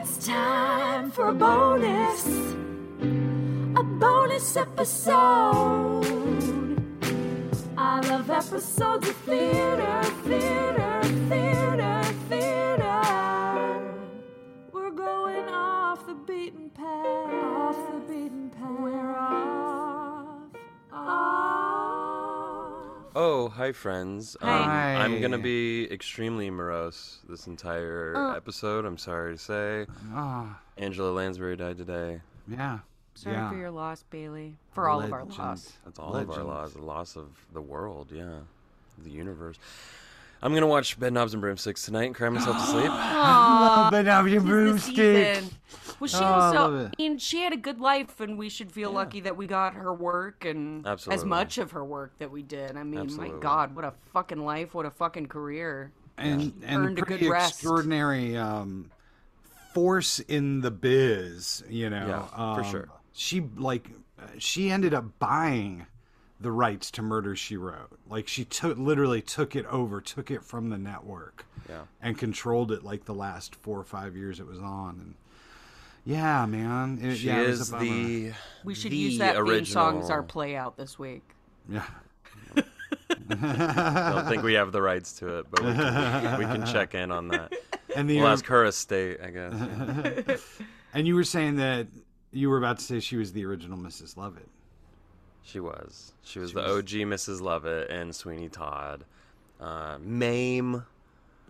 it's time for a bonus. A bonus episode. I love episodes of theater, theater, theater, theater. We're going off the beaten path. Off the beaten path. We're off. Oh, hi, friends. Um, Hi. I'm going to be extremely morose this entire Uh. episode. I'm sorry to say. Ah, Angela Lansbury died today. yeah. Sorry yeah. for your loss, Bailey. For all of our Legend. loss. That's all of our loss. The loss of the world, yeah. The universe. I'm going to watch Bedknobs and Broomsticks tonight and cry myself to sleep. Aw, But now your tis the broomstick. Season. Well, she Oh, I love also, it. I mean, she had a good life, and we should feel lucky that we got her work and as much of her work that we did. I mean, Absolutely. my God, what a fucking life, what a fucking career. and and earned a good rest. extraordinary um, force in the biz. You know, Yeah, for Um, sure. She like uh, she ended up buying the rights to Murder She Wrote. Like she took literally took it over, took it from the network, Yeah. and controlled it like the last four or five years it was on. And yeah, man, it, She yeah, is the. We should the use that original. theme song as our play out this week. yeah. I don't think we have the rights to it, but we can, we can check in on that. And the We'll ask her estate, I guess. and you were saying that you were about to say she was the original Mrs. Lovett. She was. She was the OG Mrs. Lovett and Sweeney Todd. Uh, Mame.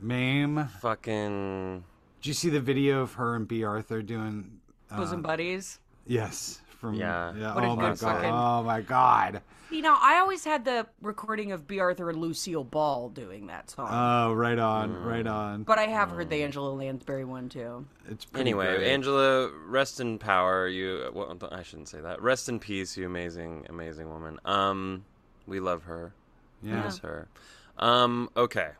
Mame. Fucking. Did you see the video of her and Bea Arthur doing? Bosom buddies. Yes. From Yeah. What a oh my good god. fucking- Oh my god. You know, I always had the recording of Bea Arthur and Lucille Ball doing that song. Oh, right on. Mm. Right on. but I have heard the Angela Lansbury one too. It's pretty Anyway, great. Angela, rest in power. You. Well, I shouldn't say that. Rest in peace, you amazing, amazing woman. Um, we love her. We miss her. Um, okay.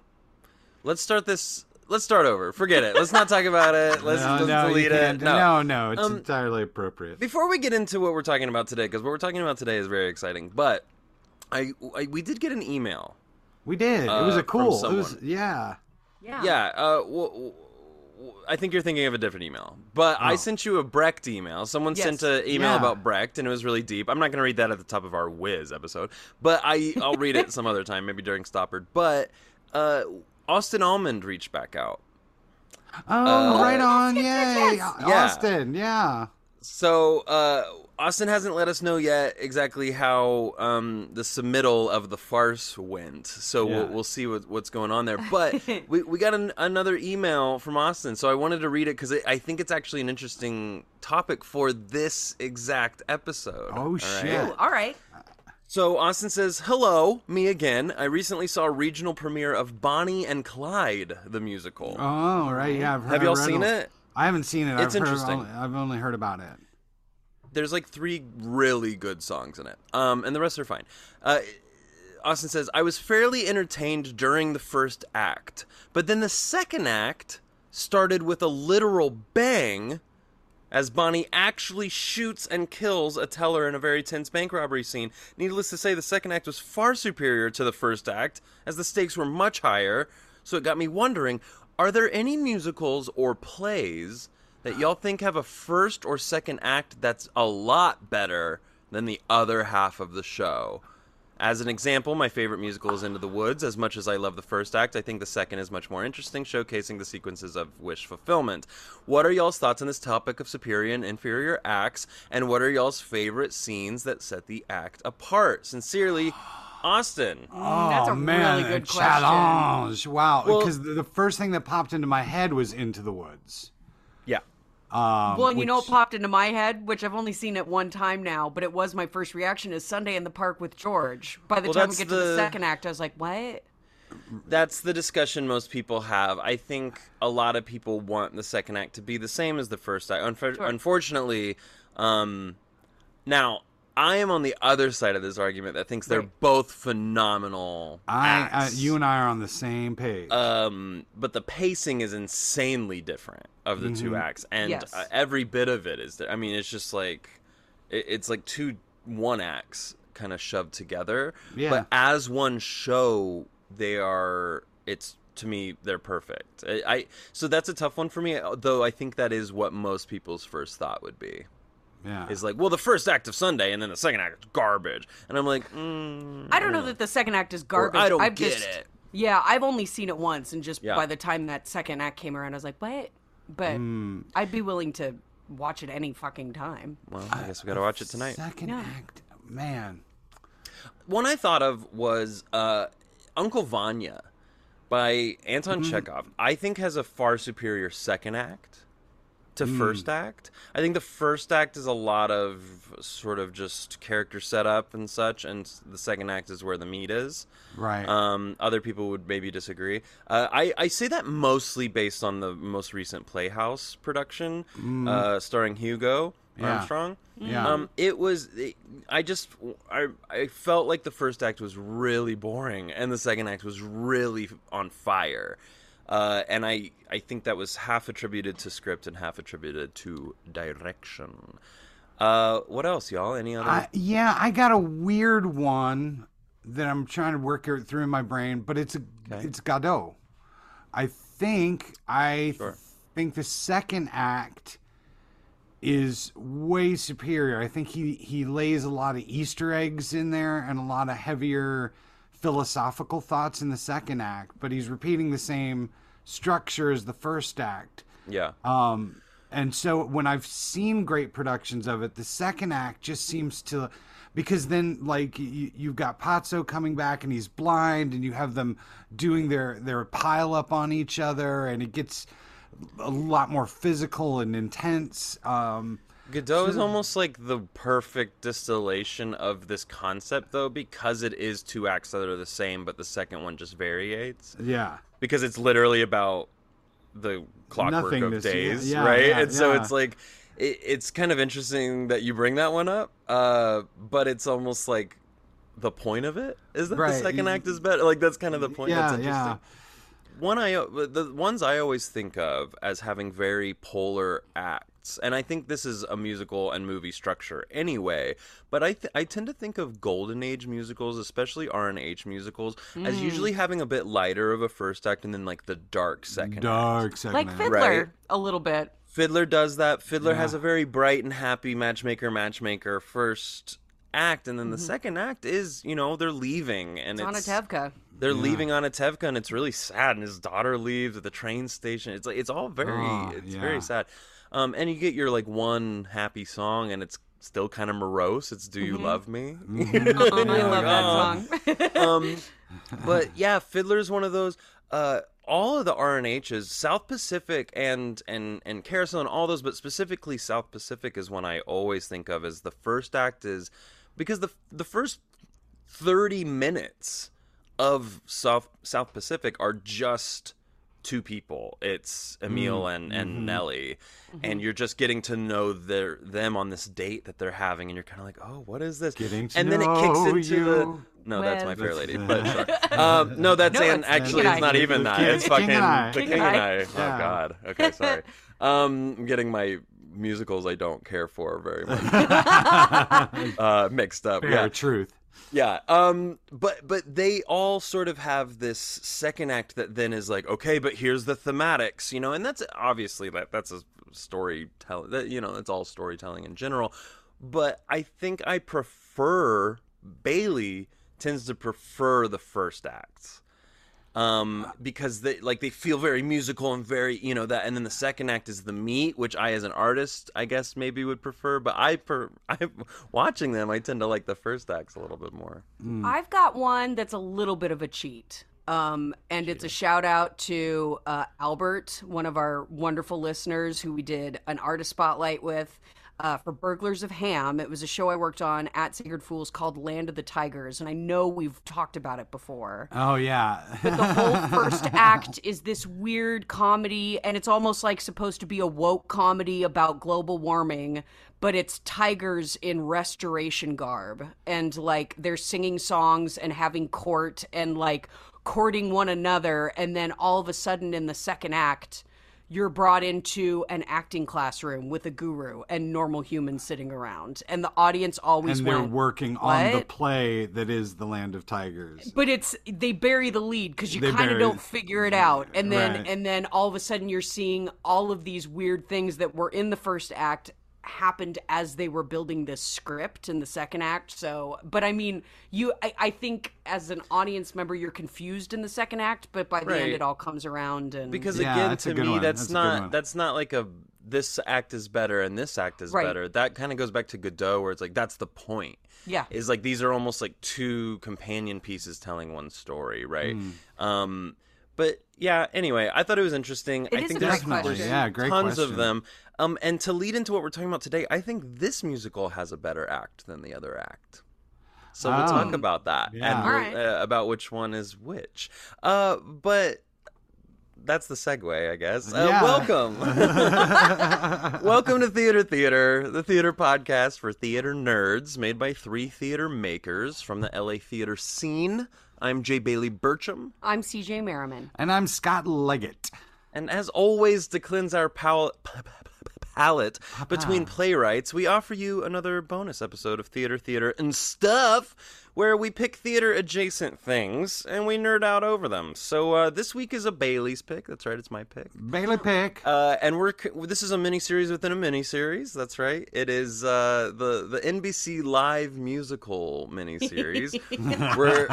Let's start this. Let's start over. Forget it. Let's not talk about it. Let's, no, let's no, delete it. can't- no, no, it's Um, entirely appropriate. Before we get into what we're talking about today, because what we're talking about today is very exciting, but I, I we did get an email. We did. it was uh, a cool. It was yeah. Yeah. Yeah, uh, w- w- w- I think you're thinking of a different email, but I Oh. sent you a Brecht email. Someone Yes. sent an email Yeah. about Brecht, and it was really deep. I'm not going to read that at the top of our Wiz episode, but I I'll read it some other time, maybe during Stoppard. But uh, Austin Almond reached back out. Oh, right on. Yay. Yeah. Austin. Yeah. So uh, Austin hasn't let us know yet exactly how um, the submittal of the farce went. So Yeah. we'll, we'll see what, what's going on there. But we, we got an, another email from Austin, so I wanted to read it because I think it's actually an interesting topic for this exact episode. Oh, All right? shit. Ooh, all right. So Austin says, "Hello, me again. I recently saw a regional premiere of Bonnie and Clyde, the musical. Oh, right. Yeah. I've heard, Have y'all seen it? I haven't seen it. It's I've interesting. only- I've only heard about it. there's like three really good songs in it, um, and the rest are fine. Uh, Austin says, I was fairly entertained during the first act, but then the second act started with a literal bang as Bonnie actually shoots and kills a teller in a very tense bank robbery scene. Needless to say, the second act was far superior to the first act, as the stakes were much higher, so it got me wondering are there any musicals or plays that y'all think have a first or second act that's a lot better than the other half of the show? As an example, my favorite musical is Into the Woods. As much as I love the first act, I think the second is much more interesting, showcasing the sequences of wish fulfillment. What are y'all's thoughts on this topic of superior and inferior acts, and what are y'all's favorite scenes that set the act apart? Sincerely, Austin. Oh mm, that's a man, really good a question. challenge! Wow, because the, the first thing that popped into my head was Into the Woods. Um, Well, and you know what popped into my head, which I've only seen it one time now, but it was my first reaction is Sunday in the Park with George. By the Well, time we get to the the- second act, I was like, what? That's the discussion most people have. I think a lot of people want the second act to be the same as the first act. Unfor- Unfortunately, um, now I am on the other side of this argument that thinks they're Right. both phenomenal. I, uh, acts. you and I are on the same page. um, but the pacing is insanely different of the two acts, and Yes. uh, every bit of it is. There. I mean, it's just like it, it's like two one acts kind of shoved together. Yeah. But as one show, they are. It's to me they're perfect. I, I so that's a tough one for me. Though I think that is what most people's first thought would be. Yeah. Is like, well, the first act of Sunday, and then the second act is garbage, and I'm like, mm, I don't know that the second act is garbage. I don't I've get just, it. Yeah, I've only seen it once, and just Yeah. by the time that second act came around, I was like, what? But Hmm. I'd be willing to watch it any fucking time. well, I guess we gotta watch it tonight. Second Yeah. act, man. One I thought of was uh, Uncle Vanya by Anton Chekhov. I think has a far superior second act to first act. I think the first act is a lot of sort of just character setup and such, and the second act is where the meat is. Right. Um, other people would maybe disagree. Uh, I, I say that mostly based on the most recent Playhouse production, uh, starring Hugo Yeah. Armstrong. Yeah. Um, it was. It, I just. I. I felt like the first act was really boring, and the second act was really on fire. Uh, and I. I think that was half attributed to script and half attributed to direction. Uh, what else, y'all? Any other? I, yeah, I got a weird one that I'm trying to work it through in my brain, but it's a it's Godot. I think I Sure. think the second act is way superior. I think he he lays a lot of Easter eggs in there and a lot of heavier philosophical thoughts in the second act, but he's repeating the same structure as the first act. yeah. Um, and so when I've seen great productions of it, the second act just seems to, because then like you, you've got Pozzo coming back and he's blind, and you have them doing their their pile up on each other, and it gets a lot more physical and intense. Um, Godot is almost like the perfect distillation of this concept, though, because it is two acts that are the same, but the second one just variates. yeah, Because it's literally about the clockwork of days, yeah, right? yeah, and so it's like, it, it's kind of interesting that you bring that one up, uh, but it's almost like the point of it is that the second act is better. Like, that's kind of the point. yeah, that's interesting yeah. one I the ones I always think of as having very polar acts, and I think this is a musical and movie structure anyway. But I th- I tend to think of golden age musicals, especially R and H musicals, as Mm. usually having a bit lighter of a first act and then like the dark second. act. dark second Like act. Fiddler, Right. a little bit. Fiddler does that. Fiddler has a very bright and happy matchmaker matchmaker first act, and then the Mm-hmm. second act is you know they're leaving and It's it's Anatevka. they're leaving Anatevka, and it's really sad. And his daughter leaves at the train station. It's like it's all very, Oh, it's yeah. very sad. Um, and you get your like one happy song, and it's still kind of morose. It's "Do You Love Me?" Mm-hmm. I love that song. um, but yeah, Fiddler's one of those. Uh, all of the R and H's, South Pacific and and and Carousel and all those, but specifically South Pacific is one I always think of as the first act is because the the first thirty minutes of South South Pacific are just two people. It's Emil and and Nellie, and you're just getting to know their them on this date that they're having, and you're kind of like, oh, what is this? Getting to and then it kicks know into the. you. No, that's my fair lady. But sure. um, no, that's No, and it's actually it's not even that. It's fucking and the King King and and I. I. Oh God. Okay, sorry. Um, I'm getting my musicals I don't care for very much uh, mixed up. Fair Yeah, truth. Yeah. Um, but but they all sort of have this second act that then is like, okay, but here's the thematics, you know, and that's obviously that that's a storytelling. That you know, it's all storytelling in general. But I think I prefer Bailey tends to prefer the first acts um because they like they feel very musical and very you know that and then the second act is the meat which i as an artist i guess maybe would prefer but i per I'm watching them i tend to like the first acts a little bit more. I've got one that's a little bit of a cheat. Um, and it's a shout out to uh, Albert, one of our wonderful listeners who we did an artist spotlight with uh, for Burglars of Hamm. It was a show I worked on at Sacred Fools called Land of the Tigers. And I know we've talked about it before. Oh yeah. the whole first act is this weird comedy and it's almost like supposed to be a woke comedy about global warming but it's tigers in restoration garb and like they're singing songs and having court and like courting one another and then all of a sudden in the second act you're brought into an acting classroom with a guru and normal humans sitting around, and the audience always and they're went, working on the play that is the Land of Tigers. but it's they bury the lead because you kind of don't figure it out and then Right. and then all of a sudden you're seeing all of these weird things that were in the first act happened as they were building this script in the second act so but i mean you i, I think as an audience member you're confused in the second act but by the end it all comes around and because Yeah, again to me one. that's, That's a good one. not that's not like a this act is better and this act is Right. better that kind of goes back to godot where it's like that's the point Yeah. is like these are almost like two companion pieces telling one story right Hmm. um but yeah anyway i thought it was interesting It i is think a there's, Definitely, question. yeah, great tons question. of them um and to lead into what we're talking about today i think this musical has a better act than the other act so we'll Oh. talk about that Yeah. and we'll- uh, about which one is which uh but that's the segue, I guess. Uh, Yeah. Welcome. welcome to Theater Theater, the theater podcast for theater nerds made by three theater makers from the LA theater scene. I'm Jay Bailey Burcham. i'm cj merriman and I'm Scott Leggett. And as always, to cleanse our pal- palate between playwrights, we offer you another bonus episode of Theater Theater and Stuff, where we pick theater adjacent things and we nerd out over them. So uh, this week is a Bailey's pick. That's right, it's my pick. Bailey Pick. Uh, and we're this is a mini series within a mini series. That's right. It is uh, the the NBC live musical mini series. we're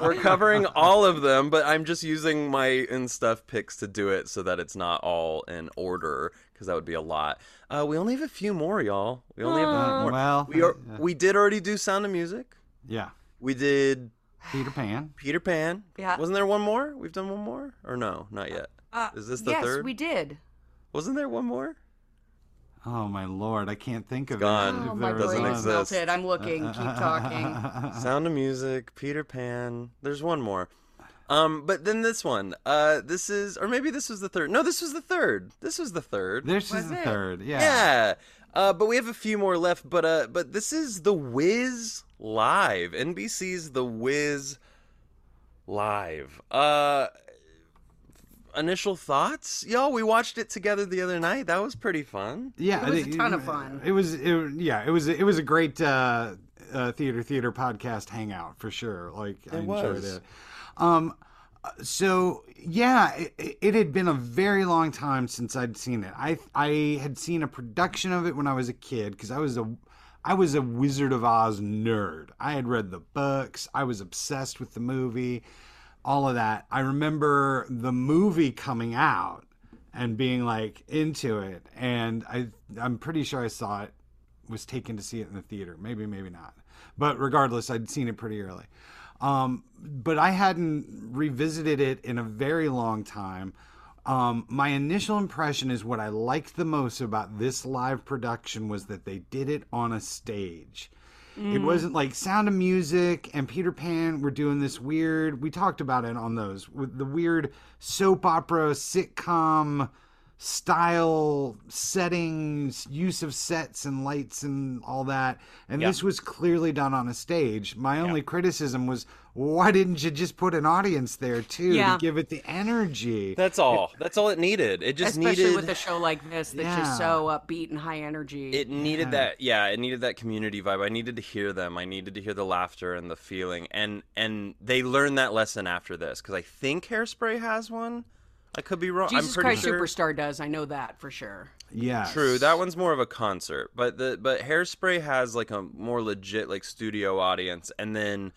we're covering all of them, but I'm just using my and stuff picks to do it so that it's not all in order because that would be a lot. Uh, we only have a few more, y'all. We only have a few more. well, we are yeah. we did already do Sound of Music. yeah. We did Peter Pan. Peter Pan. Yeah. Wasn't there one more? We've done one more, or no? Not yet. uh, Is this the yes third? we did Wasn't there one more? Oh my lord, I can't think of gone. it. If oh my doesn't brain exist. melted i'm looking keep talking Sound of Music, Peter Pan. There's one more. Um, but then this one. Uh, this is, or maybe this was the third. No, this was the third. This was the third. This Was is the it? third. Yeah. yeah. Uh, but we have a few more left. But uh, but this is the Wiz live. NBC's The Wiz live. Uh, initial thoughts, y'all. We watched it together the other night. That was pretty fun. Yeah, It was I a think- ton of fun. It was, it, yeah, it was, it was a great uh, uh, theater theater podcast hangout for sure. Like I enjoyed was. it. Um, so yeah, it, it had been a very long time since I'd seen it. I I had seen a production of it when I was a kid because I was a I was a Wizard of Oz nerd. I had read the books. I was obsessed with the movie, all of that. I remember the movie coming out and being like into it, and I I'm pretty sure I saw it was taken to see it in the theater. Maybe, maybe not. But regardless, I'd seen it pretty early. Um, but I hadn't revisited it in a very long time. Um, my initial impression is what I liked the most about this live production was that they did it on a stage. It wasn't like Sound of Music and Peter Pan were doing this weird. We talked about it on those with the weird soap opera sitcom style settings, use of sets and lights and all that. And Yeah. this was clearly done on a stage. My only criticism was why didn't you just put an audience there too Yeah. to give it the energy? That's all. That's all it needed. It just needed especially needed with a show like this that's Yeah. just so upbeat and high energy it needed that yeah it needed that community vibe i needed to hear them i needed to hear the laughter and the feeling and and they learned that lesson after this because i think hairspray has one i could be wrong. Jesus i'm pretty christ sure superstar does i know that for sure. Yeah, true that one's more of a concert but the but hairspray has like a more legit like studio audience and then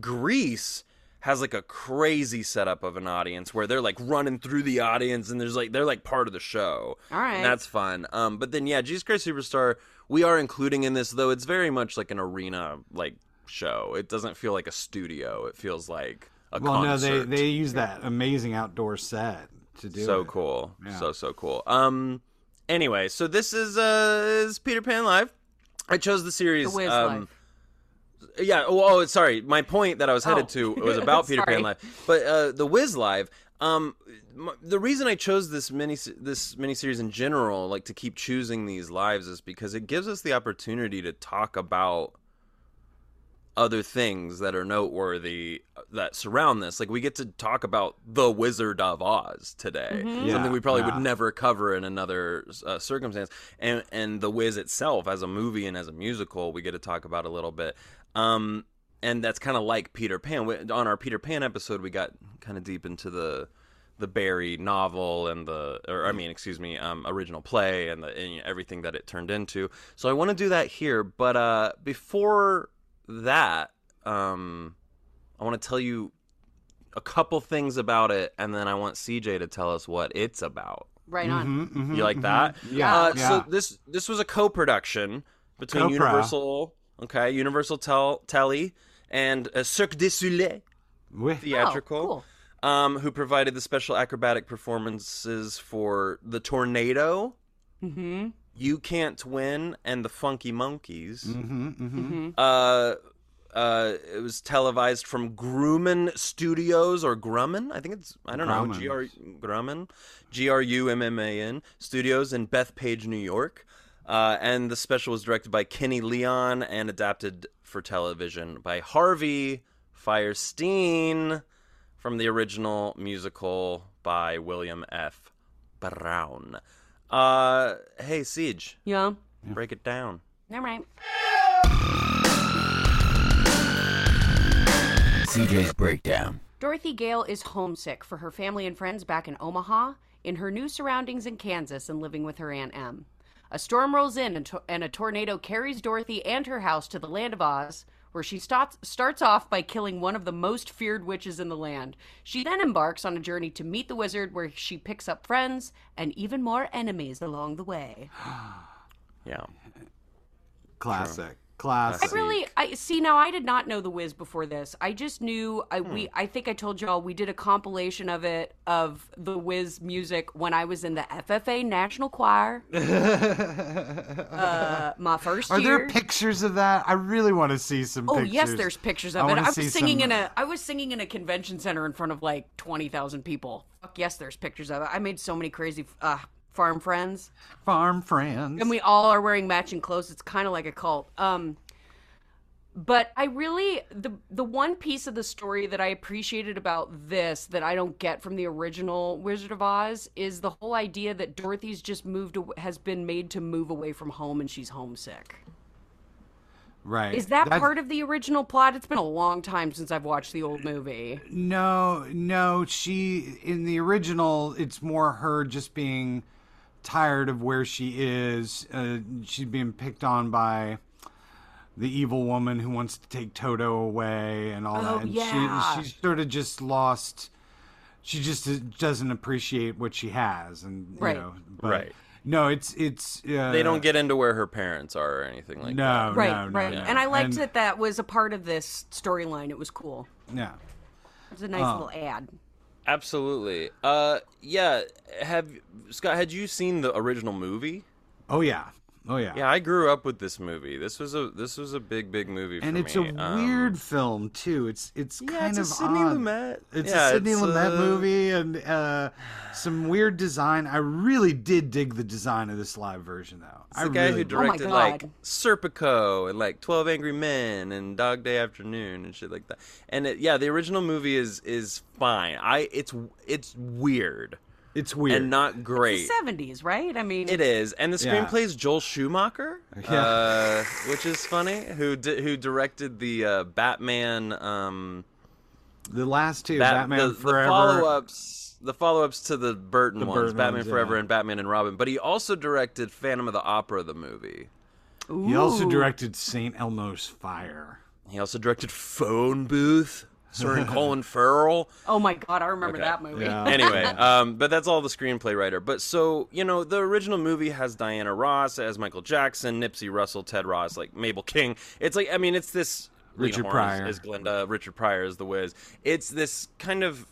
grease has like a crazy setup of an audience where they're like running through the audience and there's like they're like part of the show. All right. and that's fun. Um but then yeah jesus christ superstar we are including in this though it's very much like an arena like show. It doesn't feel like a studio. It feels like a Well, concert no, they they use that amazing outdoor set to do so it. cool Yeah. so so cool um anyway so this is uh is peter pan live i chose the series The um Live. yeah oh, oh sorry my point that i was headed Oh. to was about peter pan live but uh the wiz live um m- the reason i chose this mini this miniseries in general like to keep choosing these lives is because it gives us the opportunity to talk about other things that are noteworthy uh, that surround this. Like we get to talk about the Wizard of Oz today, Yeah, something we probably yeah. would never cover in another uh, circumstance. And and the Wiz itself, as a movie and as a musical, we get to talk about a little bit. Um, and that's kind of like Peter Pan. We- On our Peter Pan episode, we got kind of deep into the the Barry novel and the, or I mean, excuse me, um, original play and the and everything that it turned into. So I want to do that here, but uh, before that, um, I want to tell you a couple things about it, and then I want CJ to tell us what it's about. Right on. Mhm, You like mhm, that? Yeah, Uh, yeah. So this this was a co-production between Copra. Universal, okay, Universal Tel- Telly, and uh, Cirque du Soleil Oui. theatrical. Oh, cool. Um, who provided the special acrobatic performances for the tornado, Mm-hmm. You Can't Win, and the Funky Monkeys. Mm-hmm, mm-hmm. Uh, uh, it was televised from Grumman Studios or Grumman. I think it's I don't know Grumman. G R Grumman, G R U M M A N Studios in Bethpage, New York. Uh, and the special was directed by Kenny Leon and adapted for television by Harvey Fierstein from the original musical by William F. Brown. Uh, hey, Siege, Yeah. break it down. All right. CJ's Breakdown. Dorothy Gale is homesick for her family and friends back in Omaha, in her new surroundings in Kansas, and living with her Aunt Em. A storm rolls in and, to- and a tornado carries Dorothy and her house to the land of Oz, where she starts, starts off by killing one of the most feared witches in the land. She then embarks on a journey to meet the wizard, where she picks up friends and even more enemies along the way. Yeah. Classic. Classic. I really, I see now. I did not know the Wiz before this. I just knew. I we. I think I told y'all we did a compilation of it of the Wiz music when I was in the FFA National Choir. uh, my first Are year. there pictures of that? I really want to see some Oh pictures. yes, there's pictures I of it. I was singing some- in a. I was singing in a convention center in front of like twenty thousand people. Fuck yes, there's pictures of it. I made so many crazy uh, farm friends. farm friends. and we all are wearing matching clothes. It's kind of like a cult. Um, but I really the the one piece of the story that I appreciated about this that I don't get from the original Wizard of Oz is the whole idea that Dorothy's just moved has been made to move away from home and she's homesick. right. Is that That's- part of the original plot? It's been a long time since I've watched the old movie. No, no. She in the original, it's more her just being tired of where she is. Uh, she's being picked on by the evil woman who wants to take Toto away and all Oh, that. And yeah. she she's sort of just lost. She just doesn't appreciate what she has, and you know, but Right. No, it's it's. Uh, They don't get into where her parents are or anything like no, that. Right, no, no, right. no. And I liked And- that that was a part of this storyline. It was cool. Yeah. It was a nice Oh. little ad. Absolutely. Uh, yeah. Have Scott? Had you seen the original movie? Oh yeah. Oh yeah. Yeah, I grew up with this movie. This was a this was a big big movie for me. and me. it's a Um, weird film too. It's it's Yeah, kind it's of a Sidney odd. Lumet. It's Yeah, a Sidney it's, Lumet uh, movie and uh, some weird design. I really did dig the design of this live version though. It's I the guy really who did. directed God. like Serpico and like Twelve Angry Men and Dog Day Afternoon and shit like that. And it, yeah, the original movie is is fine. I it's it's weird It's weird. and not great. Seventies, right? I mean, It is, and the Yeah. screenplay is Joel Schumacher, Yeah. uh, which is funny. Who di- who directed the uh, Batman? Um, the last two, Bat- Batman the, the Forever. follow-ups, the follow-ups to the Burton The ones, Burton Batman ones, Forever yeah. and Batman and Robin. But he also directed Phantom of the Opera, the movie. He also Ooh. directed Saint Elmo's Fire. He also directed Phone Booth, starring Colin Farrell. Oh my god, I remember Okay. that movie. Yeah. anyway, um, but that's all the screenplay writer. But so you know, the original movie has Diana Ross as Michael Jackson, Nipsey Russell, Ted Ross, like Mabel King. It's like I mean, it's this Richard Lena Pryor. is, is Glinda, Richard Pryor is the Wiz. It's this kind of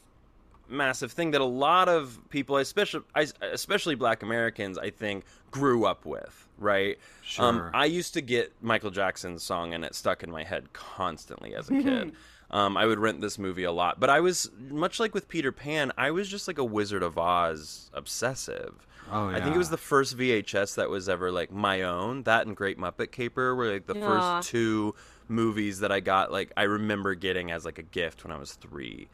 massive thing that a lot of people, especially especially Black Americans, I think, grew up with. Right? Um, Sure. I used to get Michael Jackson's song and it stuck in my head constantly as a kid. Um, I would rent this movie a lot, but I was much like with Peter Pan. I was just like a Wizard of Oz obsessive. Oh, yeah. I think it was the first VHS that was ever like my own. That and Great Muppet Caper were like the Yeah. first two movies that I got like I remember getting as like a gift when I was three,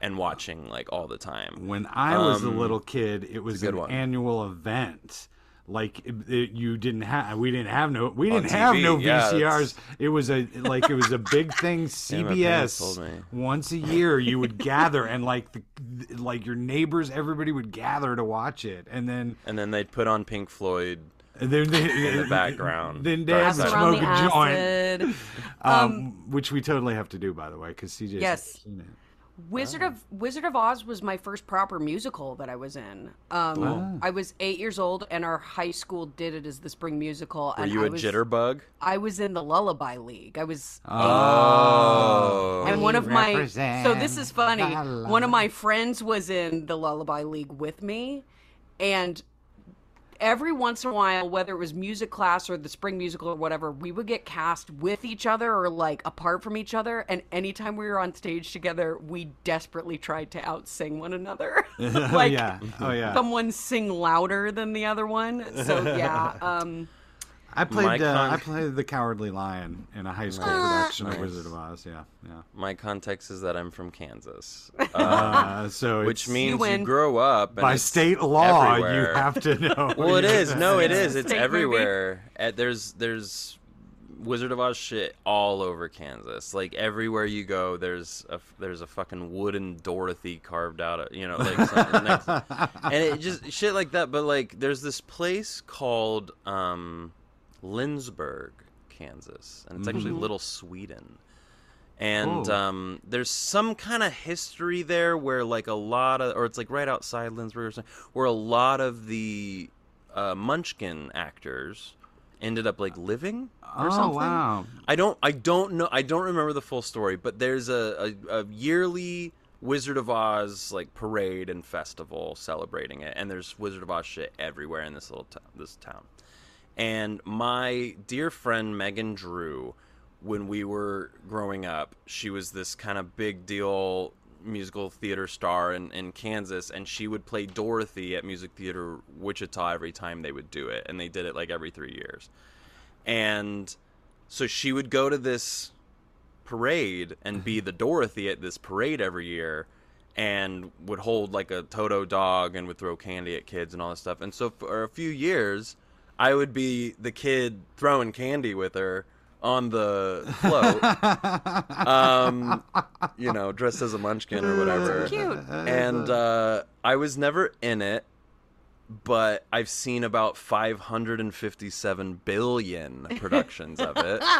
and watching like all the time. When I was a Um, little kid, it was good an one. annual event. Like it, it- you didn't have, we didn't have no, we didn't have no VCRs. that's- It was a like it was a big thing. Yeah, my parents CBS told me. once a year you would gather and like the like your neighbors, everybody would gather to watch it, and then And then they'd put on Pink Floyd. and then they, In the background. Then Dark Dad would smoke a joint, acid. um, which we totally have to do by the way because CJ. Yes. Wizard of Wizard of Oz was my first proper musical that I was in. Um, I was eight years old, and our high school did it as the spring musical. Were and you I a was, jitterbug? I was in the Lullaby League. I was Oh. and one of my so this is funny one of my friends was in the lullaby league with me and every once in a while whether it was music class or the spring musical or whatever we would get cast with each other or like apart from each other. And anytime we were on stage together we desperately tried to outsing one another. Oh like yeah, oh yeah. someone sing louder than the other one. So yeah um I played. My Uh, I played the Cowardly Lion in a high school production of Wizard of Oz. Yeah, yeah. My context is that I'm from Kansas, uh, Uh, so which it's- means you, win. grow up and by state law everywhere. you have to know. Well, it is. No, It's It's state everywhere. Uh, There's there's Wizard of Oz shit all over Kansas. Like everywhere you go, there's a there's a fucking wooden Dorothy carved out. Of, you know, like something next, and it just shit like that. But like, there's this place called um, Lindsborg, Kansas, and it's actually Little Sweden. And um, there's some kind of history there where, like, a lot of, or it's like right outside Lindsborg or something, where a lot of the uh, Munchkin actors ended up like living or Oh something. wow! I don't I don't know I don't remember the full story, but there's a, a, a yearly Wizard of Oz like parade and festival celebrating it, and there's Wizard of Oz shit everywhere in this little t- this town. And my dear friend Megan Drew, when we were growing up, she was this kind of big deal musical theater star in, in Kansas, and she would play Dorothy at Music Theater Wichita every time they would do it, and they did it like every three years. And so she would go to this parade and be the Dorothy at this parade every year and would hold like a Toto dog and would throw candy at kids and all this stuff. And so for a few years, I would be the kid throwing candy with her on the float. um, you know, dressed as a munchkin or whatever. cute And uh, I was never in it, but I've seen about 557 billion productions of it.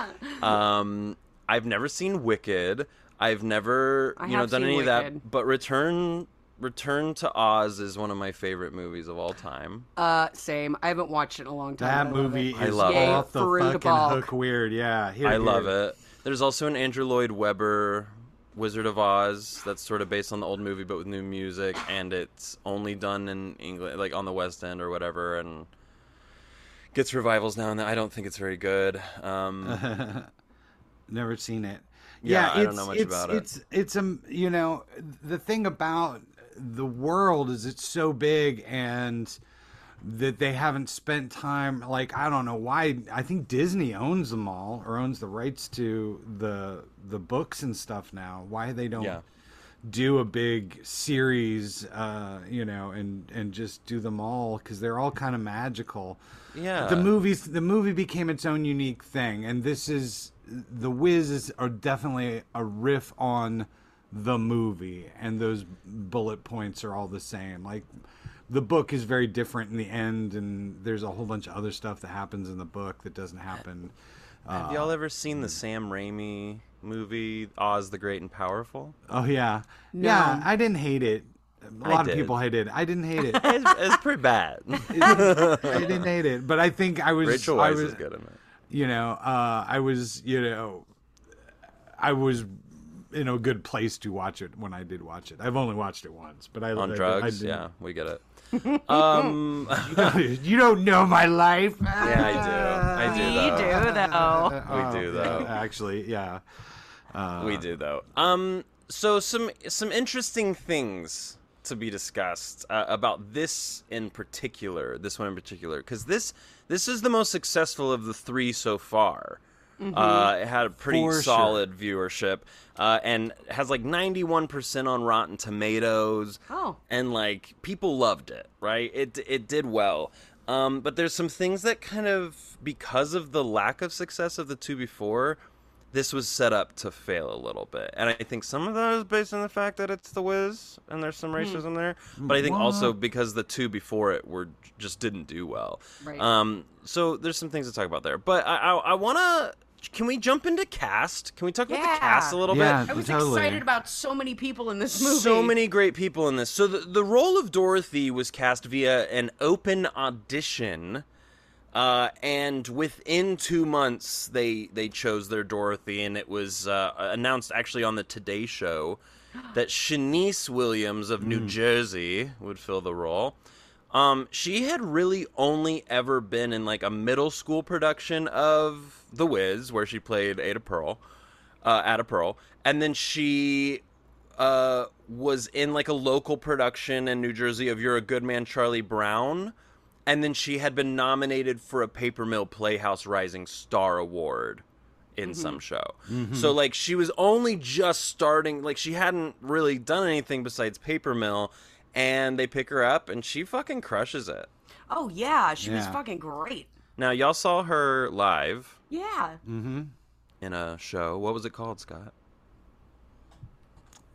Um, I've never seen Wicked. I've never, I you know, done seen any of that. But Return, Return to Oz is one of my favorite movies of all time. uh same i haven't watched it in a long time That but I love movie it. I is love it. off the Fruit fucking Ball. hook weird. Yeah, here, I love it. There's also an Andrew Lloyd Webber Wizard of Oz that's sort of based on the old movie but with new music, and it's only done in England, like on the West End or whatever, and gets revivals now and then. I don't think it's very good. Um, Never seen it. Yeah, I don't know much it's, about it. It's it's um you know the thing about the world is it's so big and that they haven't spent time like I don't know why I think Disney owns them all or owns the rights to the the books and stuff now. Why they don't Yeah. do a big series uh you know and and just do them all cuz they're all kind of magical yeah, the movies the movie became its own unique thing and this is the whiz is are definitely a riff on the movie and those bullet points are all the same like the book is very different in the end and there's a whole bunch of other stuff that happens in the book that doesn't happen Have y'all ever seen the Sam Raimi movie Oz the Great and Powerful? oh yeah No. yeah i didn't hate it A lot of people hated it i didn't hate it It's, it's pretty bad. i didn't hate it but i think i was Rachel I Weisz was, is good in it. you know, uh, I was, you know, I was in a good place to watch it when I did watch it. I've only watched it once, but I On I- I drugs, didn't- yeah, we get it. Um, you don't know my life. yeah, I do. I do. we though. do though We do though. Actually, yeah. Uh, we do though. Um, so some some interesting things to be discussed uh, about this in particular, this one in particular, because this this is the most successful of the three so far. Uh, it had a pretty For sure. solid viewership, uh, and has like 91% on Rotten Tomatoes. Oh. and like people loved it, right? It it did well. Um, but there's some things that kind of because of the lack of success of the two before, this was set up to fail a little bit. And I think some of that is based on the fact that it's the Wiz and there's some racism there. But I think also because the two before it were just didn't do well. Right. Um, so there's some things to talk about there. But I I, I want to. Can we jump into cast? Can we talk about the cast a little Yeah. bit? I was Totally. excited about so many people in this movie. So many great people in this. So the the role of Dorothy was cast via an open audition, uh, and within two months they they chose their Dorothy, and it was uh, announced actually on the Today Show that Shanice Williams of New Jersey would fill the role. Um, she had really only ever been in like a middle school production of The Wiz, where she played Addaperle, uh, Addaperle, and then she uh, was in like a local production in New Jersey of You're a Good Man, Charlie Brown. And then she had been nominated for a Paper Mill Playhouse Rising Star Award in some show. So like she was only just starting, like she hadn't really done anything besides Paper Mill, and they pick her up and she fucking crushes it. Oh yeah, she was Yeah. fucking great. Now y'all saw her live Yeah. Mm-hmm. in a show. What was it called, Scott?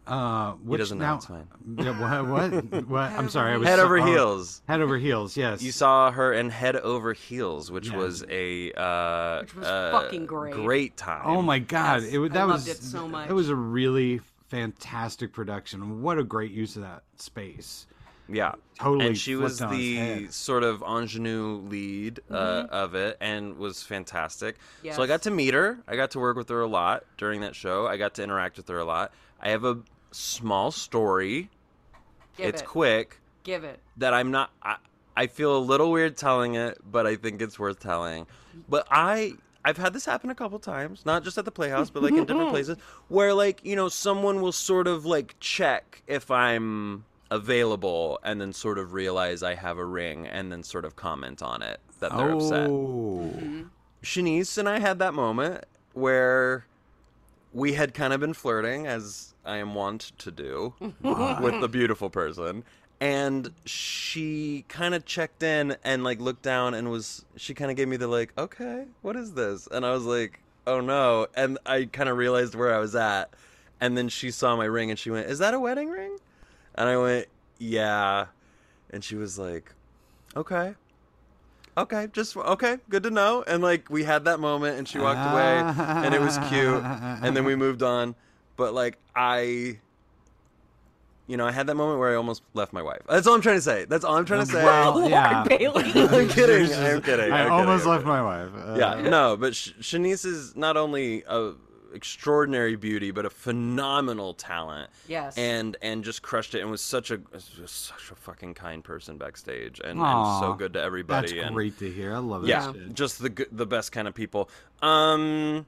Uh, which doesn't know, now, it's fine. Yeah, what? What? what? I'm sorry. I was Head so- over oh, heels. Head over heels. Yes. You saw her in Head Over Heels, which Yeah. was a uh, Which was uh, fucking great. Great time. Oh my god! Yes, it was I that loved was it so much. It was a really fantastic production. What a great use of that space. Yeah, Totally And she was flipped on its the sort of ingenue lead uh, of it, and was fantastic. So I Mm-hmm. Got to meet her. I got to work with her a lot during that show. I got to interact with her a lot. I have a small story. Give it's it. quick Give it. that I'm not. I, I feel a little weird telling it, but I think it's worth telling. But I. I've had this happen a couple times, not just at the Playhouse, but like in different places, where like you know someone will sort of like check if I'm available, and then sort of realize I have a ring, and then sort of comment on it that they're upset. Oh, Shanice and I had that moment where we had kind of been flirting, as I am wont to do with the beautiful person. And she kind of checked in and like looked down and was she kind of gave me the like, okay, what is this? And I was like, oh no. And I kind of realized where I was at. And then she saw my ring and she went, is that a wedding ring? And I went, yeah. And she was like, okay okay, just okay, good to know. And like we had that moment, and she walked away, and it was cute. And then we moved on. But like I, you know, I had that moment where I almost left my wife. That's all I'm trying to say. That's all I'm trying to say. Well, Lord yeah. Bailey. I'm kidding. I'm kidding. I I'm almost kidding, I'm left my wife. Uh, yeah, no, but Sh- Shanice is not only a extraordinary beauty, but a phenomenal talent. Yes. and and just crushed it, and was such a was such a fucking kind person backstage, and, and so good to That's everybody. and, great to hear. I love it. yeah, shit. just the the best kind of people. Um,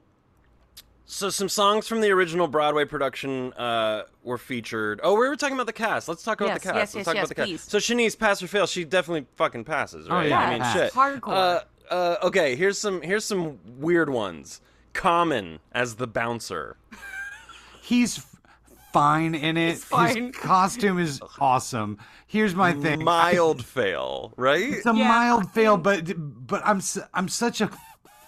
so some songs from the original Broadway production uh, were featured. Oh, we were talking about the cast. Let's talk about Yes, the cast. yes, Let's yes, talk yes, about the please. cast. So Shanice, pass or fail? She definitely fucking passes, right? yeah, I mean, pass. shit. Hardcore. Uh, uh, okay, here's some here's some weird ones. Common as the bouncer. He's f- fine in it. fine. His costume is awesome. Here's my thing. Mild fail, right? It's a Yeah, mild I fail, but but I'm s- I'm such a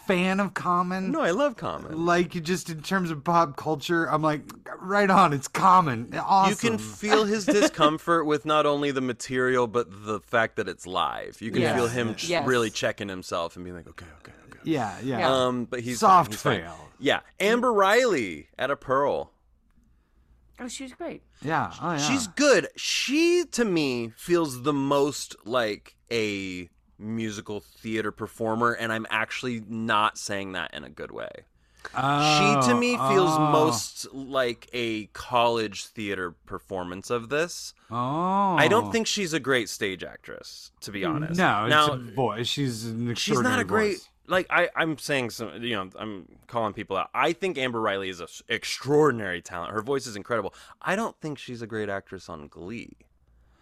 fan of Common. No, I love Common. Like just in terms of pop culture, I'm like right on. It's Common. Awesome. You can feel his discomfort with not only the material but the fact that it's live. You can Yes. feel him ch- really checking himself and being like, okay, okay, okay. yeah, yeah. Yeah. Um, but he's Soft he's fine. fail. Yeah, Amber Riley Addaperle. oh, she was great. yeah. Oh, yeah. She's good. She to me feels the most like a musical theater performer, and I'm actually not saying that in a good way. Oh, she to me feels oh, most like a college theater performance of this. Oh, I don't oh. think she's a great stage actress, to be honest. No, it's now a voice. She's an she's not a great. Like I, I'm saying some, you know, I'm calling people out. I think Amber Riley is an extraordinary talent. Her voice is incredible. I don't think she's a great actress on Glee.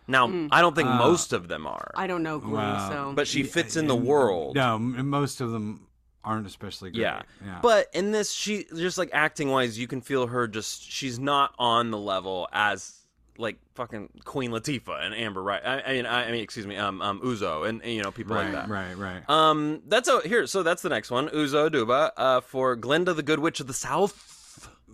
Now, I don't think most of them are, I don't know Glee, Wow. so but she fits in the world. No, most of them aren't especially good. Yeah. yeah. But in this, she just like acting wise, you can feel her just she's not on the level as like fucking Queen Latifah and Amber Right. I, I mean, I, I mean, excuse me, um, um, Uzo and, and, you know people right, like that. right, right. Um, that's a here. So that's the next one, Uzo Aduba, uh, for Glinda, the Good Witch of the South.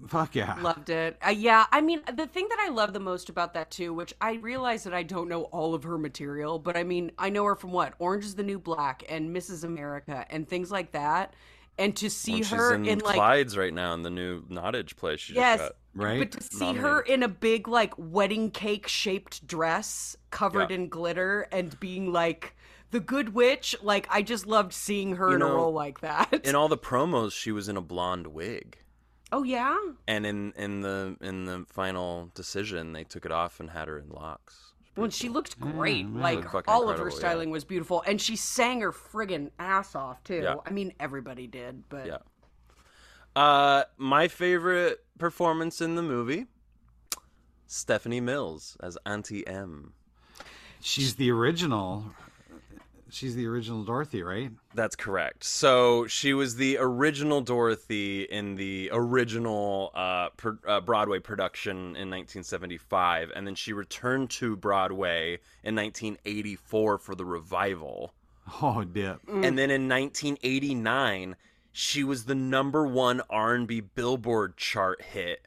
Fuck yeah. Loved it. Uh, yeah, I mean, the thing that I love the most about that too, which I realize that I don't know all of her material, but I mean, I know her from what Orange is the New Black and Mrs. America and things like that. And to see When her she's in, like Clyde's right now in the new Nottage play. She yes, just got. Right? But to see her in a big like wedding cake shaped dress covered Yeah. in glitter and being like the good witch, like I just loved seeing her You in a role like that. In all the promos, she was in a blonde wig. Oh yeah. And in, in the in the final decision, they took it off and had her in locks. Well, she looked great. like Looked all of her incredible, yeah. styling was beautiful, and she sang her friggin' ass off too. Yeah. I mean, everybody did, but Yeah. Uh, my favorite performance in the movie, Stephanie Mills as Auntie M. She's the original. She's the original Dorothy, right? That's correct. So she was the original Dorothy in the original uh, pr- uh, Broadway production in 1975, and then she returned to Broadway in 1984 for the revival. Oh, dip. And then in 1989, she was the number one R&B Billboard chart hit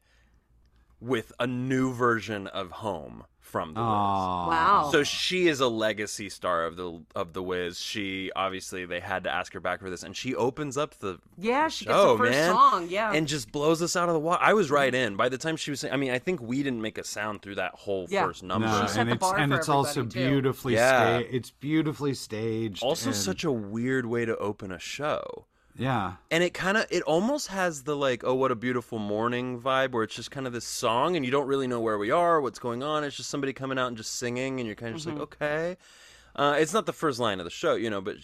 with a new version of Home from The Wiz. Aw. wow. So she is a legacy star of the of the Wiz. She obviously they had to ask her back for this, and she opens up the yeah, the she show, gets the first man, song. Yeah, and just blows us out of the water. I was right in by the time she was. saying I mean, I think we didn't make a sound through that whole Yeah. first number. No, set and the it's bar and for it's also too. beautifully Yeah. sta- It's beautifully staged. also, and- such a weird way to open a show. Yeah. and it kind of it almost has the like oh what a beautiful morning vibe where it's just kind of this song and you don't really know where we are what's going on. It's just somebody coming out and just singing and you're kind of just Mm-hmm. like okay. Uh, it's not the first line of the show you know but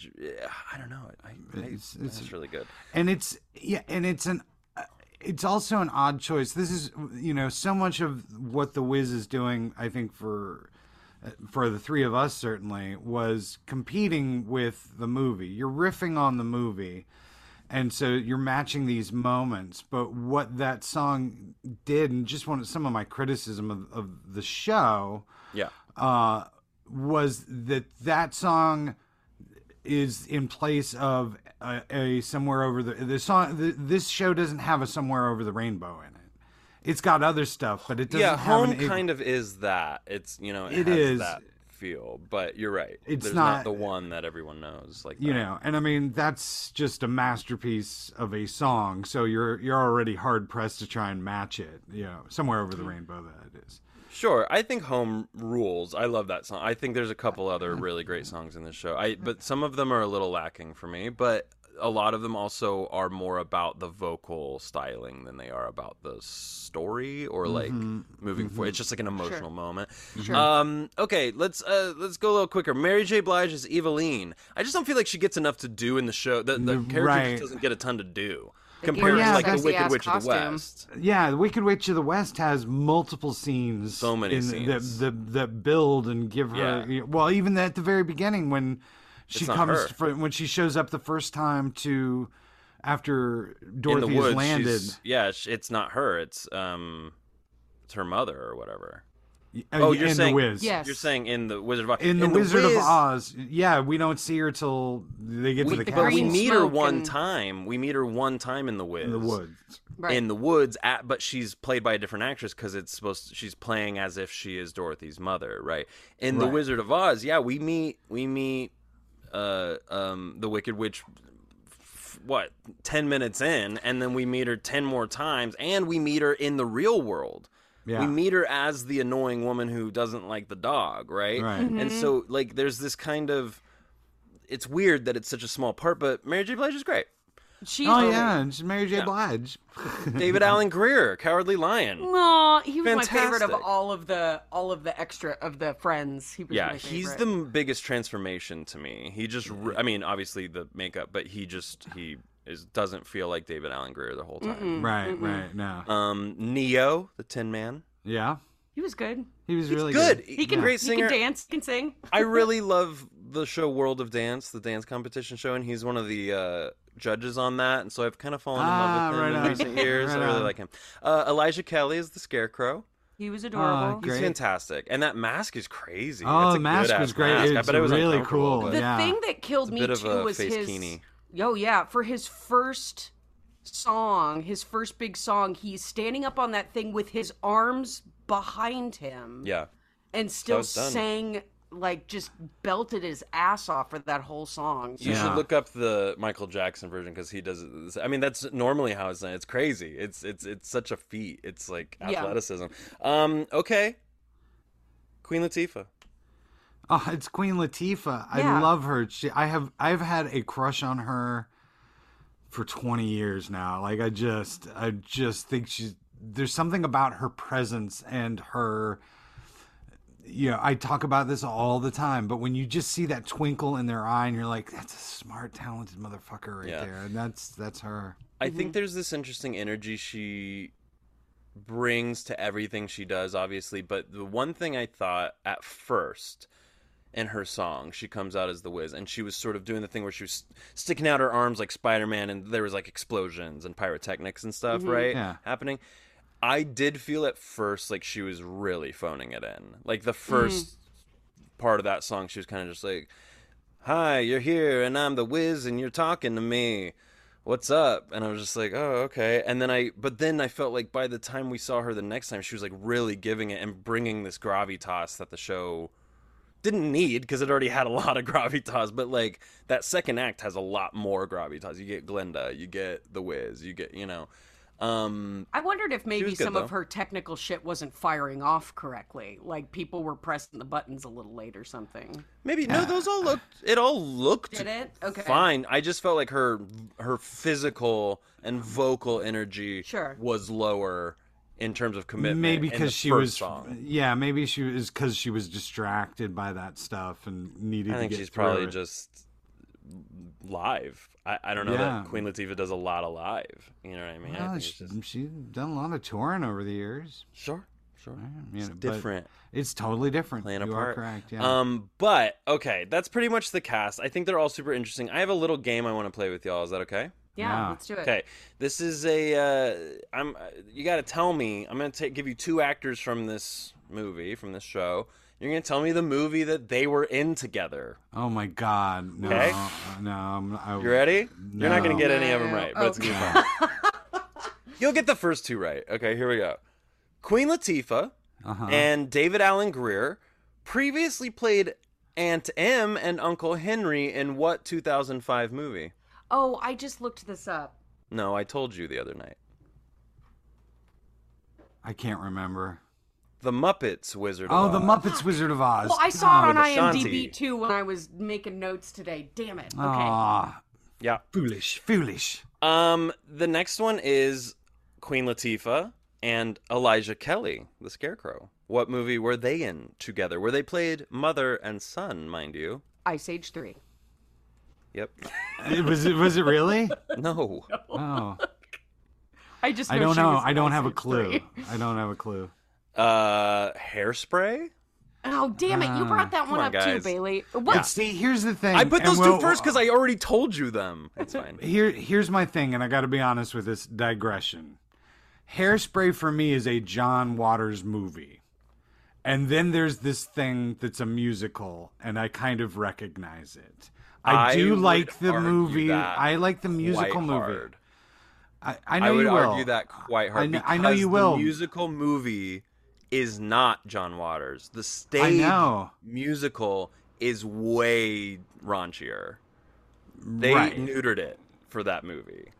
i don't know. I, I, It's- it's, it's- really good. and it's yeah and it's an uh, it's also an odd choice. This is you know so much of what the wiz is doing i think for uh, for the three of us certainly was competing with the movie. You're riffing on the movie and so you're matching these moments but what that song did and just one some of my criticism of, of the show yeah uh, was that that song is in place of a, a somewhere over the the song. The, this show doesn't have a somewhere over the rainbow in it. It's got other stuff, but it doesn't yeah have home an, it- kind of is that it's you know it, It is. that feel but you're right It's there's not- not, the one that everyone knows like you that. know and i mean that's just a masterpiece of a song so you're you're already hard pressed to try and match it you know somewhere over the rainbow that is Sure, I think Home rules. I love that song. I think there's a couple other really great songs in this show. I but some of them are a little lacking for me, but a lot of them also are more about the vocal styling than they are about the story or like moving forward. It's just like an emotional moment. Um okay, let's uh let's go a little quicker. Mary J. Blige is Evillene. I just don't feel like she gets enough to do in the show. The, the character Right. just doesn't get a ton to do. Compared yeah, to like the Wicked Sexy-ass Witch of the. West. yeah the wicked witch of the west has multiple scenes So many in scenes. that that that build and give her Yeah. well even at the very beginning when she It's not comes her. for, when she shows up the first time to after in dorothy the has woods. landed Yeah, it's not her. It's um, it's her mother or whatever. Uh, Oh, you're in saying the Wiz. Yes. You're saying in the Wizard of Oz. In the Wizard Wiz, of Oz, yeah, we don't see her till they get We, to the castle. but we meet her one and- time. We meet her one time in the Wiz. in the woods. right. In the woods, at, but she's played by a different actress because it's supposed. To, she's playing as if she is Dorothy's mother, right? In the Wizard of Oz, yeah, we meet we meet uh, um, the Wicked Witch. What ten minutes in, and then we meet her ten more times, and we meet her in the real world. Yeah. We meet her as the annoying woman who doesn't like the dog, right? Right. And so, like, there's this kind of. It's weird that it's such a small part, but Mary J. Blige is great. She's Oh great. yeah, and she's Mary J. Yeah. Blige. David Alan Grier, Cowardly Lion. Aw, he was my favorite of all of the all of the extra of the friends. He was Yeah, my he's favorite. the m- biggest transformation to me. He just, re- I mean, obviously the makeup, but he just he is doesn't feel like David Alan Grier the whole time. Right, right. No. Um, Ne-Yo, the Tin Man, Yeah. He was good. He was He's really good. He can great he can dance. He can sing. I really love the show World of Dance, the dance competition show, and he's one of the uh, judges on that, and so I've kind of fallen in Ah, love with him right in on. recent years. Right I really on. like him. Uh, Elijah Kelley is the Scarecrow. He was adorable. Uh, He's fantastic, and that mask is crazy. Oh, It's a the mask good-ass was great. mask. I It's bet it was really cool. but- the yeah. thing that killed me too was his. keeney. Oh yeah, for his first song, his first big song, he's standing up on that thing with his arms behind him. Yeah, and still was sang like just belted his ass off for that whole song. you Yeah. should look up the Michael Jackson version because he does. it- I mean, that's normally how it's done. It's crazy. It's it's it's such a feat. It's like Yeah. athleticism. Um, okay, Queen Latifah. Oh, it's Queen Latifah. I Yeah. love her. She, I have I've had a crush on her for 20 years now. Like I just I just think she's there's something about her presence and her you know, I talk about this all the time, but when you just see that twinkle in their eye and you're like that's a smart talented motherfucker right Yeah. there. And that's that's her. I think mm-hmm. there's this interesting energy she brings to everything she does, obviously. But the one thing I thought at first in her song, she comes out as the Wiz, and she was sort of doing the thing where she was sticking out her arms like Spider Man, and there was like explosions and pyrotechnics and stuff, mm-hmm. right? Yeah. Happening. I did feel at first like she was really phoning it in. Like the mm-hmm. first part of that song, she was kind of just like, "Hi, you're here, and I'm the Wiz, and you're talking to me. What's up?" And I was just like, "Oh, okay." And then I, but then I felt like by the time we saw her the next time, she was like really giving it and bringing this gravitas that the show didn't need because it already had a lot of gravitas. But like that second act has a lot more gravitas. You get Glinda, you get the Wiz, you get you know. Um, I wondered if maybe was good, some of her technical shit wasn't firing off correctly. Like people were pressing the buttons a little late or something. Maybe no, those all looked. It all looked Did it? Okay. fine. I just felt like her her physical and vocal energy Sure. was lower in terms of commitment. Maybe because she first was Song. yeah, maybe she was because she was distracted by that stuff and needed I to think get she's probably it. just live. I, I don't know Yeah. that Queen Latifah does a lot of live. You know what I mean? Well, think it's she, just she's done a lot of touring over the years. sure, sure. You It's know, different. It's totally different. playing you a are part. correct. Yeah. Um, but okay, that's pretty much the cast. I think they're all super interesting. I have a little game I want to play with y'all. Is that okay? Yeah, Yeah. let's do it. Okay, this is a. Uh, I'm. uh, You got to tell me. I'm gonna give you two actors from this movie, from this show. You're gonna tell me the movie that they were in together. oh my God. No. Okay. uh, No. I'm, I, You ready? You're not gonna get any of them right, but it's Okay. gonna be fun. You'll get the first two right. Okay, here we go. Queen Latifah Uh-huh. and David Alan Grier previously played Aunt Em and Uncle Henry in what 2005 movie? Oh, I just looked this up. No, I told you the other night. I can't remember. The Muppets Wizard. Oh, of Oz. Oh, the Muppets Wizard of Oz. Well, I saw it on with IMDb too when I was making notes today. Damn it. Okay. Aw, Yeah. foolish, foolish. Um, the next one is Queen Latifah and Elijah Kelley, the Scarecrow. What movie were they in together? Where they played mother and son, mind you. Ice Age 3. Yep. Was it? Was it really? No. Oh, I just I know don't she know. was I don't Ice have a Age clue. 3. I don't have a clue. Uh, Hairspray. Oh, damn it. You brought that one on, up too, guys. Bailey. But What? see, here's the thing. I put and those we'll- two first because I already told you them. It's fine. Here, here's my thing, and I got to be honest with this digression. Hairspray for me is a John Waters movie, and then there's this thing that's a musical, and I kind of recognize it. I, I do like the movie. I like the musical Quite movie. hard. I, I know I would you will. argue that quite hard. I know- I know because you the will. musical movie is not John Waters. The stage musical is way raunchier. They Right. neutered it for that movie.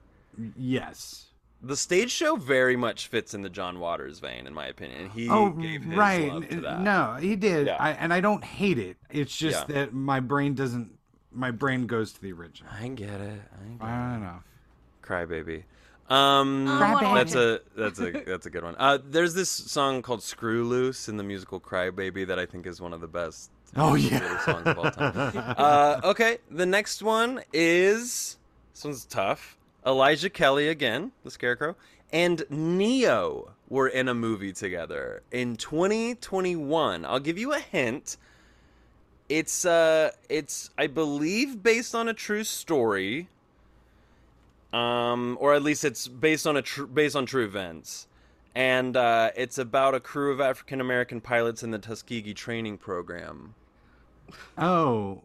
Yes. The stage show very much fits in the John Waters vein, in my opinion. He oh, gave his right. love to that. No, he did. Yeah. I, and I don't hate it. It's just Yeah. that my brain doesn't. My brain goes to the original. I get it. I get I don't know. Crybaby. Um, I that's a that's a that's a good one. Uh, there's this song called "Screw Loose" in the musical "Crybaby" that I think is one of the best Oh yeah. songs of all time. uh, okay, the next one is this one's tough. Elijah Kelley again, the Scarecrow, and Ne-Yo were in a movie together in 2021. I'll give you a hint. It's uh, it's I believe based on a true story, um, or at least it's based on a tr- based on true events, and uh, it's about a crew of African American pilots in the Tuskegee training program. Oh.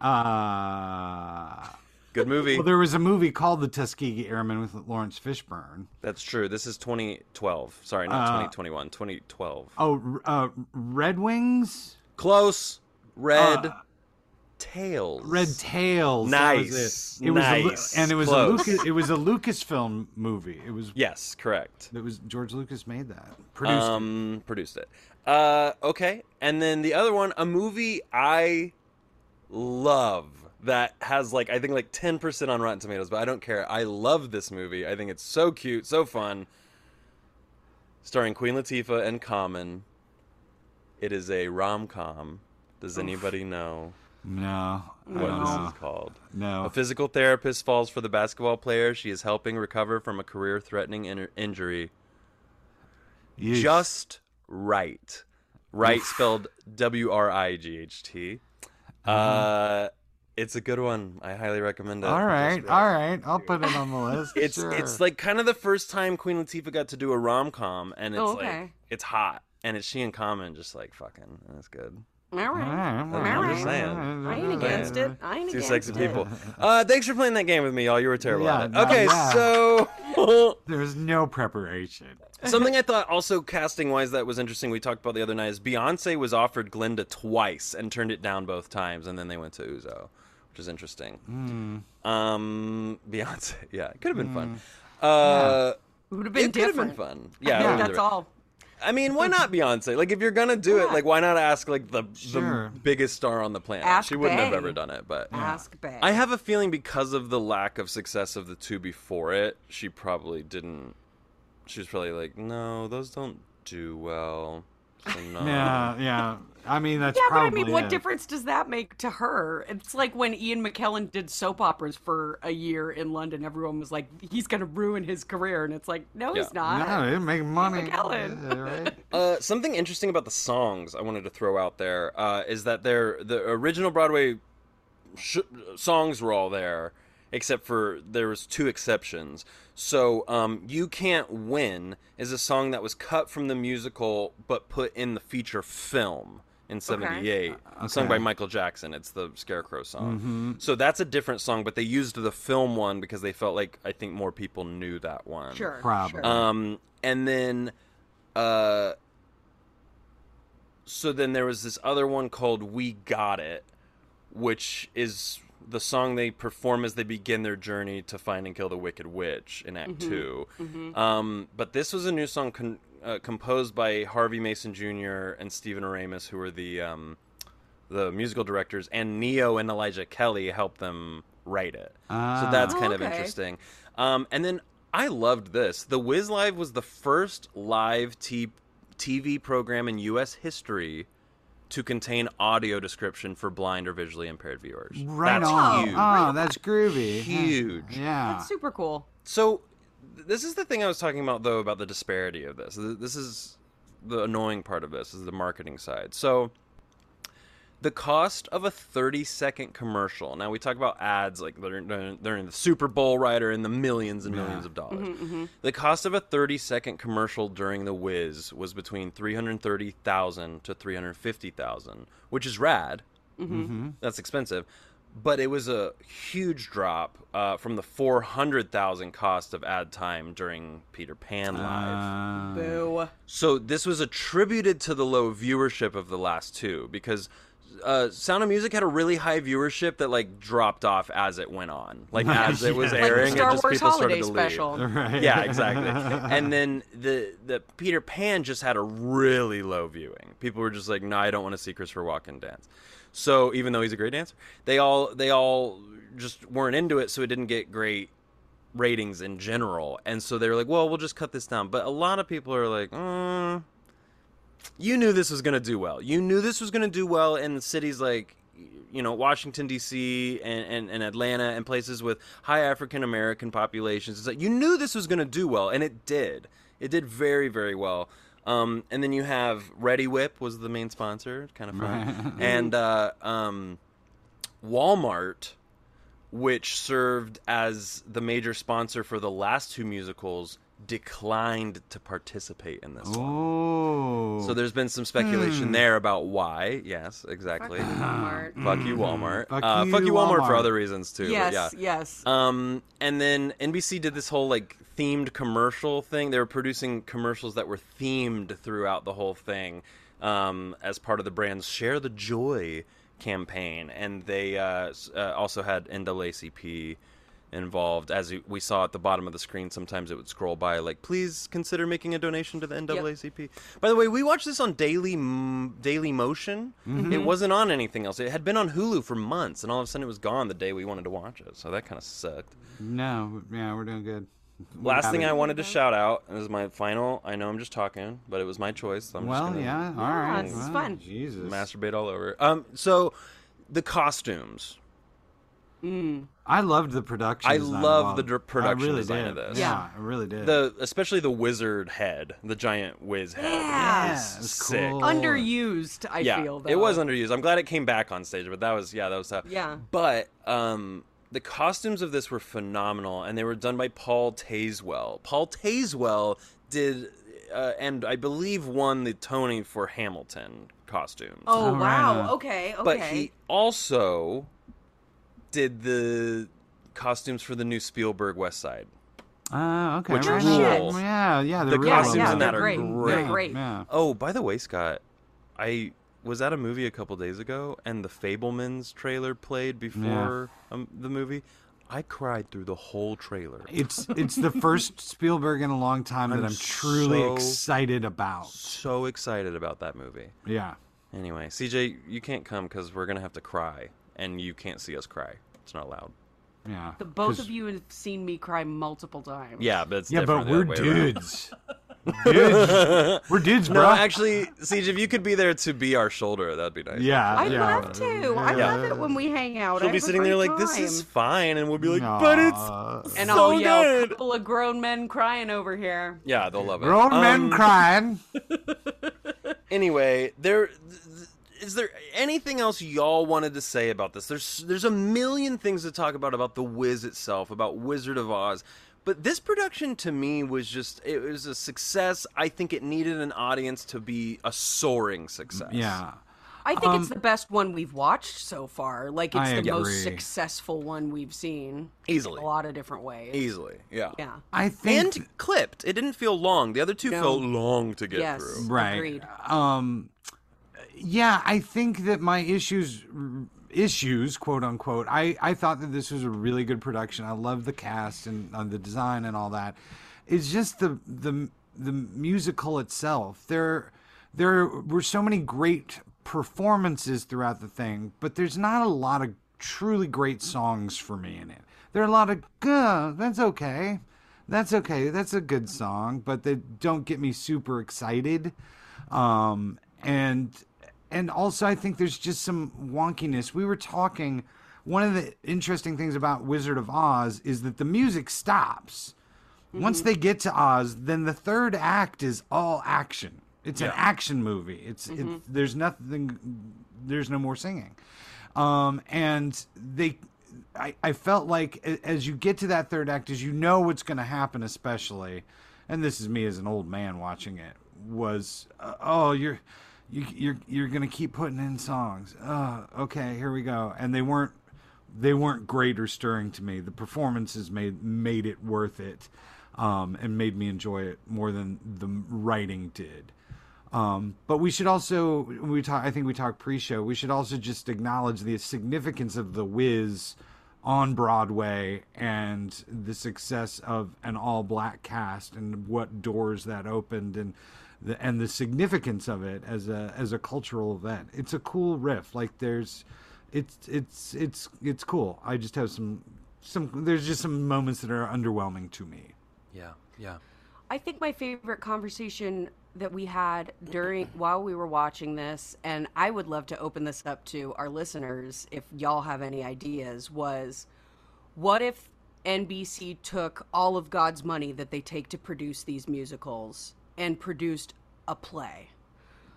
Uh Good movie. well, there was a movie called The Tuskegee Airmen with Laurence Fishburne. That's true. This is 2012. Sorry, not Uh, 2021. 2012. Oh, uh, Red Wings, Close. Red Uh, Tails. Red Tails. that was Nice. it. It was a, Nice. and it was Close. a Lucas. It was a Lucasfilm movie. It was. Yes, correct. It was George Lucas made that. Produced. it. um, produced it. Uh, okay, and then the other one, a movie I love that has like I think like ten percent on Rotten Tomatoes, but I don't care. I love this movie. I think it's so cute, so fun. Starring Queen Latifah and Common. It is a rom com. Does anybody know No. what no. this is called? No. A physical therapist falls for the basketball player she is helping recover from a career threatening in- injury. Yeesh. Just right. Right spelled W R I G H T. Uh, it's a good one. I highly recommend it. All right. Just All right. I'll put it on the list. It's sure. it's like kind of the first time Queen Latifah got to do a rom com, and it's Oh, like it's hot, and it's she and Common just like fucking, and it's good. All right. I'm just saying. I ain't against it. I ain't Two against sexy it. people. Uh, thanks for playing that game with me, y'all. You were terrible Yeah, at it. no, Okay, yeah. so There's no preparation. Something I thought also casting wise that was interesting. We talked about the other night is Beyonce was offered Glinda twice and turned it down both times, and then they went to Uzo, which is interesting. Um, Beyonce, yeah, it could have been fun. Uh, It would have been it could have different. been fun. I Yeah, it think would've that's been- all. I mean, why hmm. not Beyonce? Like, if you're gonna do it, like, why not ask like the Sure. the biggest star on the planet? Ask she wouldn't have ever done it, but Ask Bay. I have a feeling because of the lack of success of the two before it, she probably didn't. She was probably like, no, those don't do well. So no. Yeah, yeah. I mean, that's yeah, but I mean, what it. difference does that make to her? It's like when Ian McKellen did soap operas for a year in London. Everyone was like, he's going to ruin his career. And it's like, no, he's not. No, it make money. McKellen. Yeah, right? Uh, something interesting about the songs I wanted to throw out there uh, is that they're the original Broadway sh- songs were all there, except for there was two exceptions. So, um, "You Can't Win" is a song that was cut from the musical but put in the feature film in '78, sung by Michael Jackson. It's the Scarecrow song. So that's a different song, but they used the film one because they felt like I think more people knew that one. Sure. Probably. Um, and then, uh, so then there was this other one called "We Got It," which is the song they perform as they begin their journey to find and kill the Wicked Witch in Act 2 Um, but this was a new song con- uh, composed by Harvey Mason Jr. and Stephen Oremus, who were the um, the musical directors, and Ne-Yo and Elijah Kelley helped them write it. so that's Ah. kind of Okay. interesting. Um, and then I loved this. The Wiz Live was the first live t- TV program in U.S. history to contain audio description for blind or visually impaired viewers. right That's on. huge. Oh, that's groovy. Huge. Yeah. That's super cool. So, th- this is the thing I was talking about, though, about the disparity of this. This is the annoying part of this, is the marketing side. So, the cost of a 30 second commercial. Now, we talk about ads, like they're, they're they're in the Super Bowl, right, or in the millions and millions of dollars. Mm-hmm, mm-hmm. The cost of a 30 second commercial during the Wiz was between 330,000 to 350,000, which is rad. Mm-hmm. That's expensive. But it was a huge drop uh, from the 400,000 cost of ad time during Peter Pan Live. Uh, Boo. So this was attributed to the low viewership of the last two because uh, Sound of Music had a really high viewership that like dropped off as it went on. Like as it was Like airing, Star it just Wars people Holiday started to leave. Special. right. Yeah, exactly. and then the the Peter Pan just had a really low viewing. People were just like, "No, I don't want to see Christopher Walken dance." So even though he's a great dancer, they all they all just weren't into it, so it didn't get great ratings in general. And so they were like, "Well, we'll just cut this down." But a lot of people are like, mm, "You knew this was going to do well. You knew this was going to do well in cities like." You know, Washington D.C. And, and, and Atlanta and places with high African American populations. It's like you knew this was going to do well, and it did. It did very, very well. Um, and then you have Reddi-wip was the main sponsor, kind of fun, and uh, um, Walmart which served as the major sponsor for the last two musicals, declined to participate in this one. Oh. So there's been some speculation there about why. Yes, exactly. Walmart. Fuck you, Walmart. Fuck uh, you, fuck you, Walmart, for other reasons too. Yes, but yeah. yes. Um, and then NBC did this whole like themed commercial thing. They were producing commercials that were themed throughout the whole thing, um, as part of the brand's "Share the Joy" campaign, and they uh, uh, also had NAACP involved. As we- we saw at the bottom of the screen, sometimes it would scroll by like, "Please consider making a donation to the NAACP." By the way, we watched this on Daily M- Daily Motion. It wasn't on anything else. It had been on Hulu for months, and all of a sudden it was gone the day we wanted to watch it. So that kind of sucked. no, yeah, we're doing good. Last thing I wanted to shout out is my final. I know I'm just talking, but it was my choice. So I'm Well, just gonna yeah, all right. it's well, fun. Jesus. masturbate all over. Um, so the costumes. Mm. I loved the production. I design love the all- dr- production I really design did. of this. Yeah, I really did. The especially the wizard head, the giant Wiz head. Yeah. yeah, it was sick. cool. Underused, I yeah, feel. Though. it was underused. I'm glad it came back on stage, but that was yeah, that was tough. Yeah. But um, the costumes of this were phenomenal, and they were done by Paul Tazewell. Paul Tazewell did, uh, and I believe won the Tony for Hamilton costumes. Oh Oh, wow. on. Okay. Okay. But he also did the costumes for the new Spielberg West Side. Ah, okay. Which right rules. Yeah, yeah. The they're really costumes well in done. that are great. great. They're great. Yeah. Oh, by the way, Scott, I was at a movie a couple days ago, and the Fabelmans trailer played before um, the movie. I cried through the whole trailer. It's it's the first Spielberg in a long time that I'm I'm truly so- excited about. So excited about that movie. Yeah. Anyway, CJ, you can't come because we're gonna have to cry, and you can't see us cry. It's not allowed. Yeah. The both 'Cause- of you have seen me cry multiple times. Yeah, but it's Yeah, but different the we're other way around. dudes. dudes. We're dudes, bro. No, actually, CJ, if you could be there to be our shoulder, that'd be nice. Yeah. I yeah. love to. I Yeah. love it when we hang out. She'll I be sitting there great like, "This is fine," and we'll be like, "But it's Aw. and so I'll yell, good." "Couple of grown men crying over here." yeah, they'll love it." grown men Um, crying. anyway, there th- th- is there anything else y'all wanted to say about this? There's there's a million things to talk about about the Wiz itself, about Wizard of Oz. But this production to me was just it was a success. I think it needed an audience to be a soaring success. Yeah. I think Um, it's the best one we've watched so far. Like it's I the most successful one we've seen. Easily. In a lot of different ways. Easily. Yeah. Yeah. I think And clipped. It didn't feel long. The other two No. felt long to get Yes. through. right. Agreed. Um yeah, I think that my issues issues, quote unquote. I I thought that this was a really good production. I love the cast and uh, the design and all that. It's just the the the musical itself. There there were so many great performances throughout the thing, but there's not a lot of truly great songs for me in it. There are a lot of uh, that's okay. That's okay. That's a good song, but they don't get me super excited. Um, and and also I think there's just some wonkiness. We were talking. One of the interesting things about Wizard of Oz is that the music stops. Once they get to Oz, then the third act is all action. It's an action movie. It's, it's there's nothing. There's no more singing. Um, and they, I, I felt like as you get to that third act, as you know what's going to happen, especially, and this is me as an old man watching it, was uh, oh you're, you, you're you're going to keep putting in songs. Uh, okay, here we go. And they weren't they weren't great or stirring to me. The performances made made it worth it, um, and made me enjoy it more than the writing did. Um, but we should also we talk. I think we talked pre-show. We should also just acknowledge the significance of the Wiz on Broadway and the success of an all-black cast and what doors that opened and the and the significance of it as a as a cultural event. It's a cool riff. Like there's, it's it's it's it's cool. I just have some some. There's just some moments that are underwhelming to me. Yeah. Yeah. I think my favorite conversation that we had during while we were watching this, and I would love to open this up to our listeners if y'all have any ideas, was what if NBC took all of God's money that they take to produce these musicals and produced a play?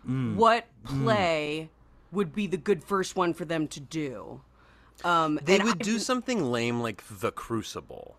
What play would be the good first one for them to do? Um, They would I- do something lame like The Crucible.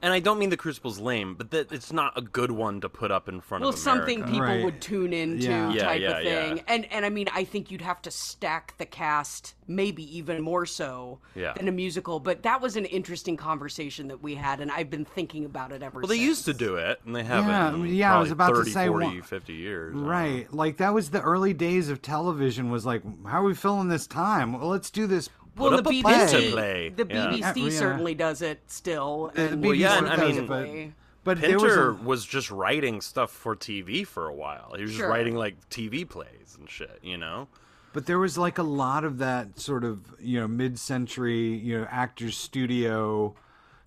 And I don't mean The Crucible's lame, but that it's not a good one to put up in front well of America. something people Right. would tune into Yeah. Yeah, type yeah, of thing yeah. and and i mean i think you'd have to stack the cast maybe even more so Yeah. than a musical but that was an interesting conversation that we had and i've been thinking about it ever since. Well, they used to do it, and they haven't. Yeah, in yeah, I was probably about to 30, say 40, one- 50 years. I don't know. Right. Like that was the early days of television was like how are we filling this time? Well, let's do this well Put the up a bbc play. the Yeah. bbc Yeah, yeah. certainly does it still The and BBC yeah, and I mean- it, but, Definitely. but there was Pinter a, was, just writing stuff for TV for a while. He was Sure. just writing like TV plays and shit, you know? But there was like a lot of that sort of you know mid-century you know actors studio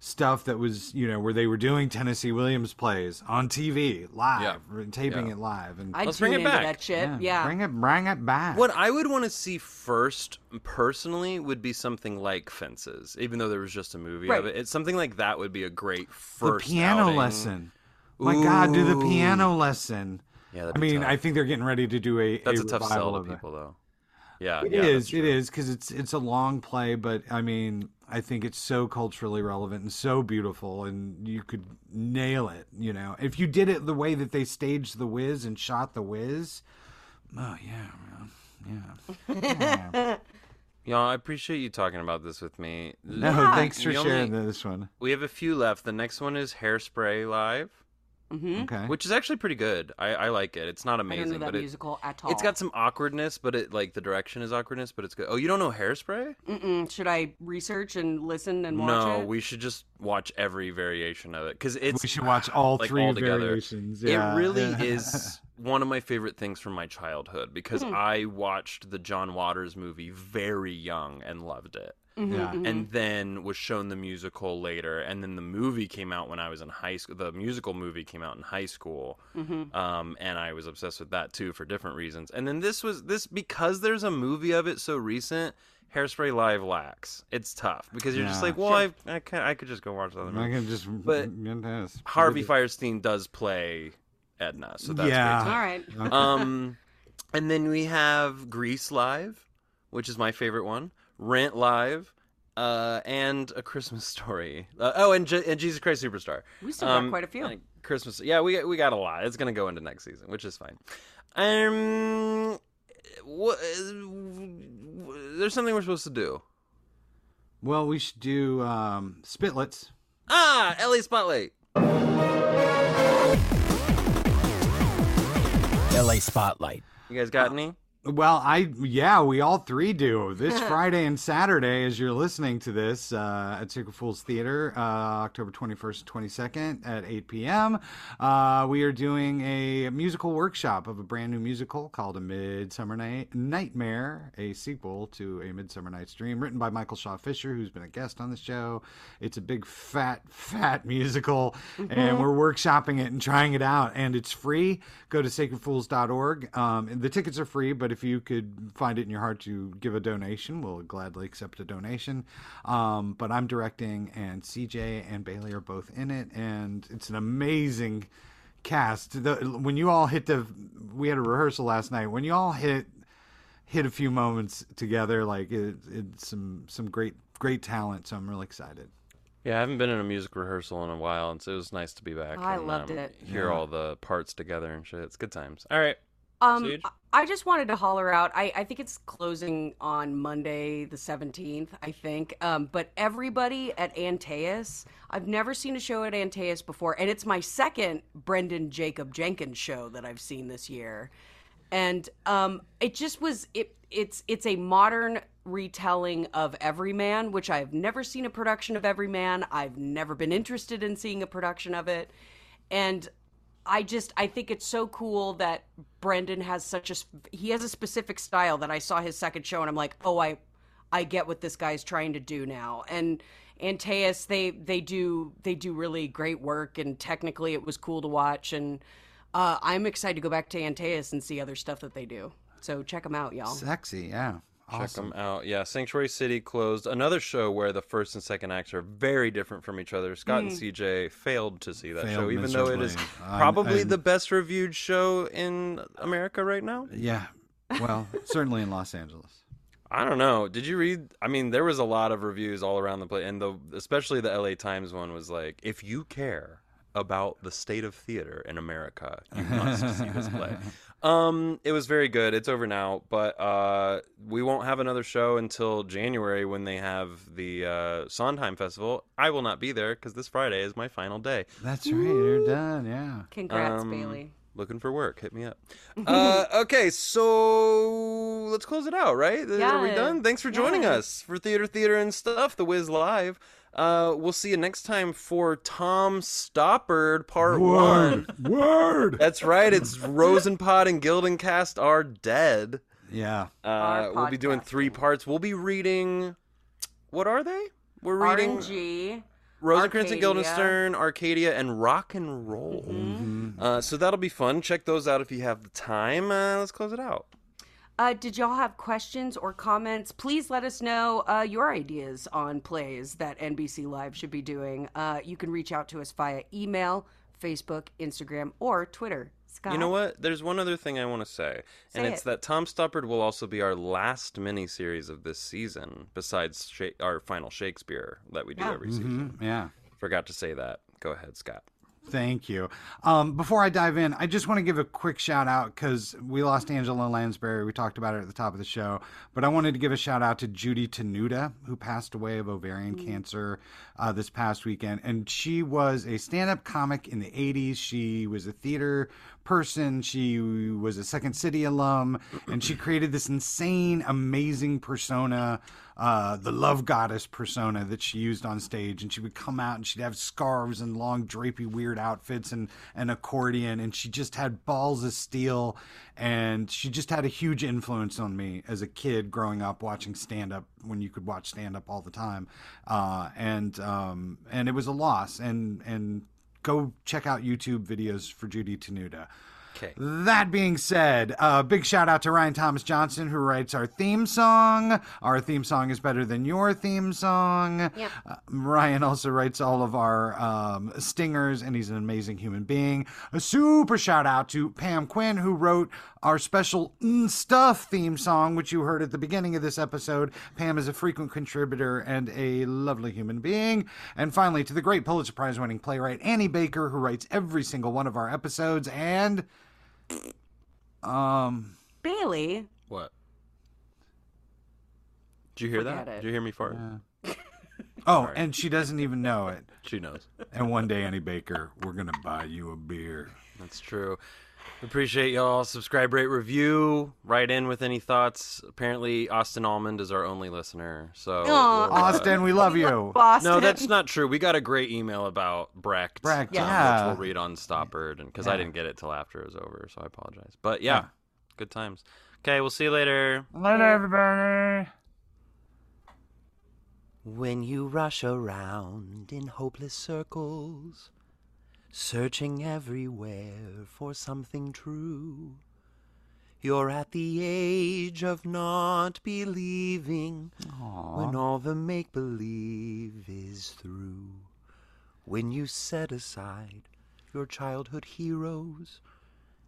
stuff that was you know where they were doing Tennessee Williams plays on TV live, Yeah. taping Yeah. it live, and i'd Let's bring it back. that shit yeah, bring it bring it back. What I would want to see first, personally, would be something like Fences, even though there was just a movie Right. of it. It's something like that would be a great first. the piano outing. lesson. My God, do the piano lesson. Yeah, I mean, tough. I think they're getting ready to do a that's a, a tough sell to people, though. Yeah, It yeah, is. that's It true. is because it's it's a long play, but I mean, I think it's so culturally relevant and so beautiful, and you could nail it. You know, if you did it the way that they staged the Wiz and shot the Wiz. Oh yeah, man. Yeah. yeah. Y'all, I appreciate you talking about this with me. No, Yeah. thanks for We only- sharing this one. We have a few left. The next one is Hairspray Live, hmm Okay. which is actually pretty good. I, I like it. It's not i don't amazing, know that but it, at all. It's got some awkwardness, but it like the direction is awkwardness, but it's good. Oh, you don't know Hairspray? Mm-mm. should i research and listen and watch No, it we should just watch every variation of it because it's we should watch all like, three all together. variations. Yeah. It really yeah. is one of my favorite things from my childhood because Hmm. I watched the John Waters movie very young and loved it. Mhm, Yeah. mhm. And then was shown the musical later, and then the movie came out when I was in high school. The musical movie came out in high school, Mhm. um, and I was obsessed with that too for different reasons. And then this was this because there's a movie of it so recent. Hairspray Live lacks. It's tough because you're just like, well, I I, can, I could just go watch the other I can just. But yes. Harvey Fierstein does play Edna, so that's Yeah. great. all right too. Um, and then we have Grease Live, which is my favorite one. Rent Live, uh, and A Christmas Story. Uh, oh, and, Je- and Jesus Christ Superstar. we still got Um, quite a few Christmas. Yeah, we we got a lot. It's gonna go into next season, which is fine. Um, what? There's something we're supposed to do. Well, we should do um, Spitlets. Ah, LA Spotlight. LA Spotlight. You guys got any? Well, I yeah, we all three do this Friday and Saturday as you're listening to this uh, at Sacred Fools Theater, uh, October 21st 22nd at 8 p.m. Uh, we are doing a musical workshop of a brand new musical called A Midsummer Night Nightmare, a sequel to A Midsummer Night's Dream, written by Michael Shaw Fisher, who's been a guest on the show. It's a big fat fat musical, and we're workshopping it and trying it out, and it's free. Go to sacredfools.org. Um, the tickets are free, but if you could find it in your heart to give a donation, we'll gladly accept a donation. Um, but I'm directing, and CJ and Bailey are both in it, and it's an amazing cast. The, when you all hit the, we had a rehearsal last night. When you all hit hit a few moments together, like it, it's some some great great talent. So I'm really excited. Yeah, I haven't been in a music rehearsal in a while, and so it was nice to be back. I and, loved um, it. Hear Yeah. all the parts together and shit. It's good times. All right. Um, CJ? I- I just wanted to holler out. I, I think it's closing on Monday, the 17th, I think. Um, but everybody at Antaeus, I've never seen a show at Antaeus before, and it's my second Branden Jacobs-Jenkins show that I've seen this year. And um, it just was it it's it's a modern retelling of Everyman, which I've never seen a production of Everyman. I've never been interested in seeing a production of it. And I just I think it's so cool that Branden has such a he has a specific style that I saw his second show and I'm like, "Oh, I I get what this guy's trying to do now." And Antaeus they they do they do really great work and technically it was cool to watch and uh, I'm excited to go back to Antaeus and see other stuff that they do. So check them out, y'all. Sexy, yeah. Check them out. Yeah, Sanctuary City closed. Another show where the first and second acts are very different from each other. Scott Hmm. and CJ failed to see that Failed show, even though it is miserably. Probably and- the best reviewed show in America right now. Yeah. Well, certainly in Los Angeles. I don't know. Did you read? I mean, there was a lot of reviews all around the place, and the especially the LA Times one was like, if you care about the state of theater in America, you must see this play. Um, it was very good. It's over now, but uh, we won't have another show until January when they have the uh, Sondheim Festival. I will not be there because this Friday is my final day. That's right. You're done. Yeah. Congrats, Um, Bailey. Looking for work? Hit me up. uh, okay, so let's close it out, right? Are we Yeah. done? Thanks for joining Yeah. us for Theater, Theater, and Stuff, The Wiz Live. Uh, we'll see you next time for Tom Stoppard Part 1. Word. That's right, it's Rosenpod and Gildencast are dead. Yeah. Uh, we'll be doing three parts. We'll be reading. What are they? We're reading RNG. Rosencrantz and Arcadia. Guildenstern, Arcadia, and Rock and Roll. Mm-hmm. Uh, so that'll be fun. Check those out if you have the time. Uh, let's close it out. Uh, did y'all have questions or comments? Please let us know uh, your ideas on plays that NBC Live should be doing. Uh, you can reach out to us via email, Facebook, Instagram, or Twitter. Scott? You know what? There's one other thing I want to say, and it's it. that Tom Stoppard will also be our last mini series of this season, besides Sha- our final Shakespeare that we do Yeah. every season. Mhm, Yeah. Forgot to say that. Go ahead, Scott. Thank you. Um, before I dive in, I just want to give a quick shout out because we lost Angela Lansbury. We talked about it at the top of the show, but I wanted to give a shout out to Judy Tenuta, who passed away of ovarian cancer uh, this past weekend. And she was a stand up comic in the 80s. She was a theater person. She was a Second City alum, and she created this insane, amazing persona uh, the love goddess persona that she used on stage. And she would come out and she'd have scarves and long, drapey, weird outfits and an accordion. And she just had balls of steel. And she just had a huge influence on me as a kid growing up watching stand up when you could watch stand up all the time. Uh, and, um, and it was a loss. And, and, Go check out YouTube videos for Judy Tenuta. Okay. That being said, uh, big shout out to Ryan Thomas Johnson who writes our theme song. Our theme song is better than your theme song. Yep. Uh, Ryan also writes all of our um, stingers, and he's an amazing human being. A super shout out to Pam Quinn who wrote our special mm, stuff theme song, which you heard at the beginning of this episode. Pam is a frequent contributor and a lovely human being. And finally, to the great Pulitzer Prize winning playwright Annie Baker, who writes every single one of our episodes and. Um, Bailey. What? Did you hear Forget that? it. Did you hear me fart? oh, and she doesn't even know it. She knows. And one day, Annie Baker, we're gonna buy you a beer. That's true. Appreciate y'all. Subscribe, rate, review. Write in with any thoughts. Apparently, Austin Almond is our only listener. So, Aw. we'll, uh, Austin, we love you. Boston. No, that's not true. We got a great email about Brecht, Brecht, um, yeah. which we'll read on Stoppard, and because I didn't get it till after it was over, so I apologize. But yeah, Yeah. good times. Okay, we'll see you later. Later, everybody. When you rush around in hopeless circles, searching everywhere for something true, you're at the age of not believing when all the make believe is through. When you set aside your childhood heroes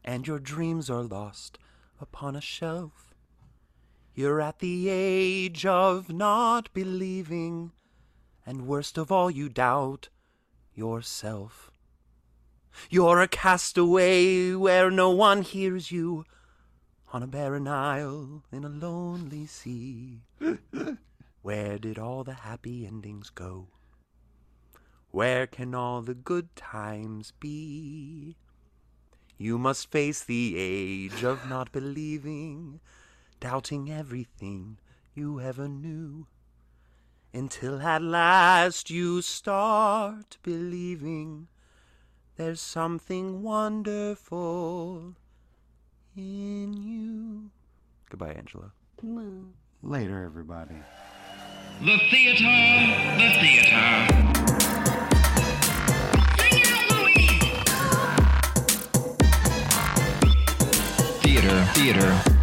and your dreams are lost upon a shelf. You're at the age of not believing, and worst of all, you doubt yourself. You're a castaway where no one hears you, on a barren isle in a lonely sea. Where did all the happy endings go? Where can all the good times be? You must face the age of not believing, doubting everything you ever knew, until at last you start believing there's something wonderful in you. Goodbye, Angela. Later, everybody. The theater, the theater. Out! Theater, theater.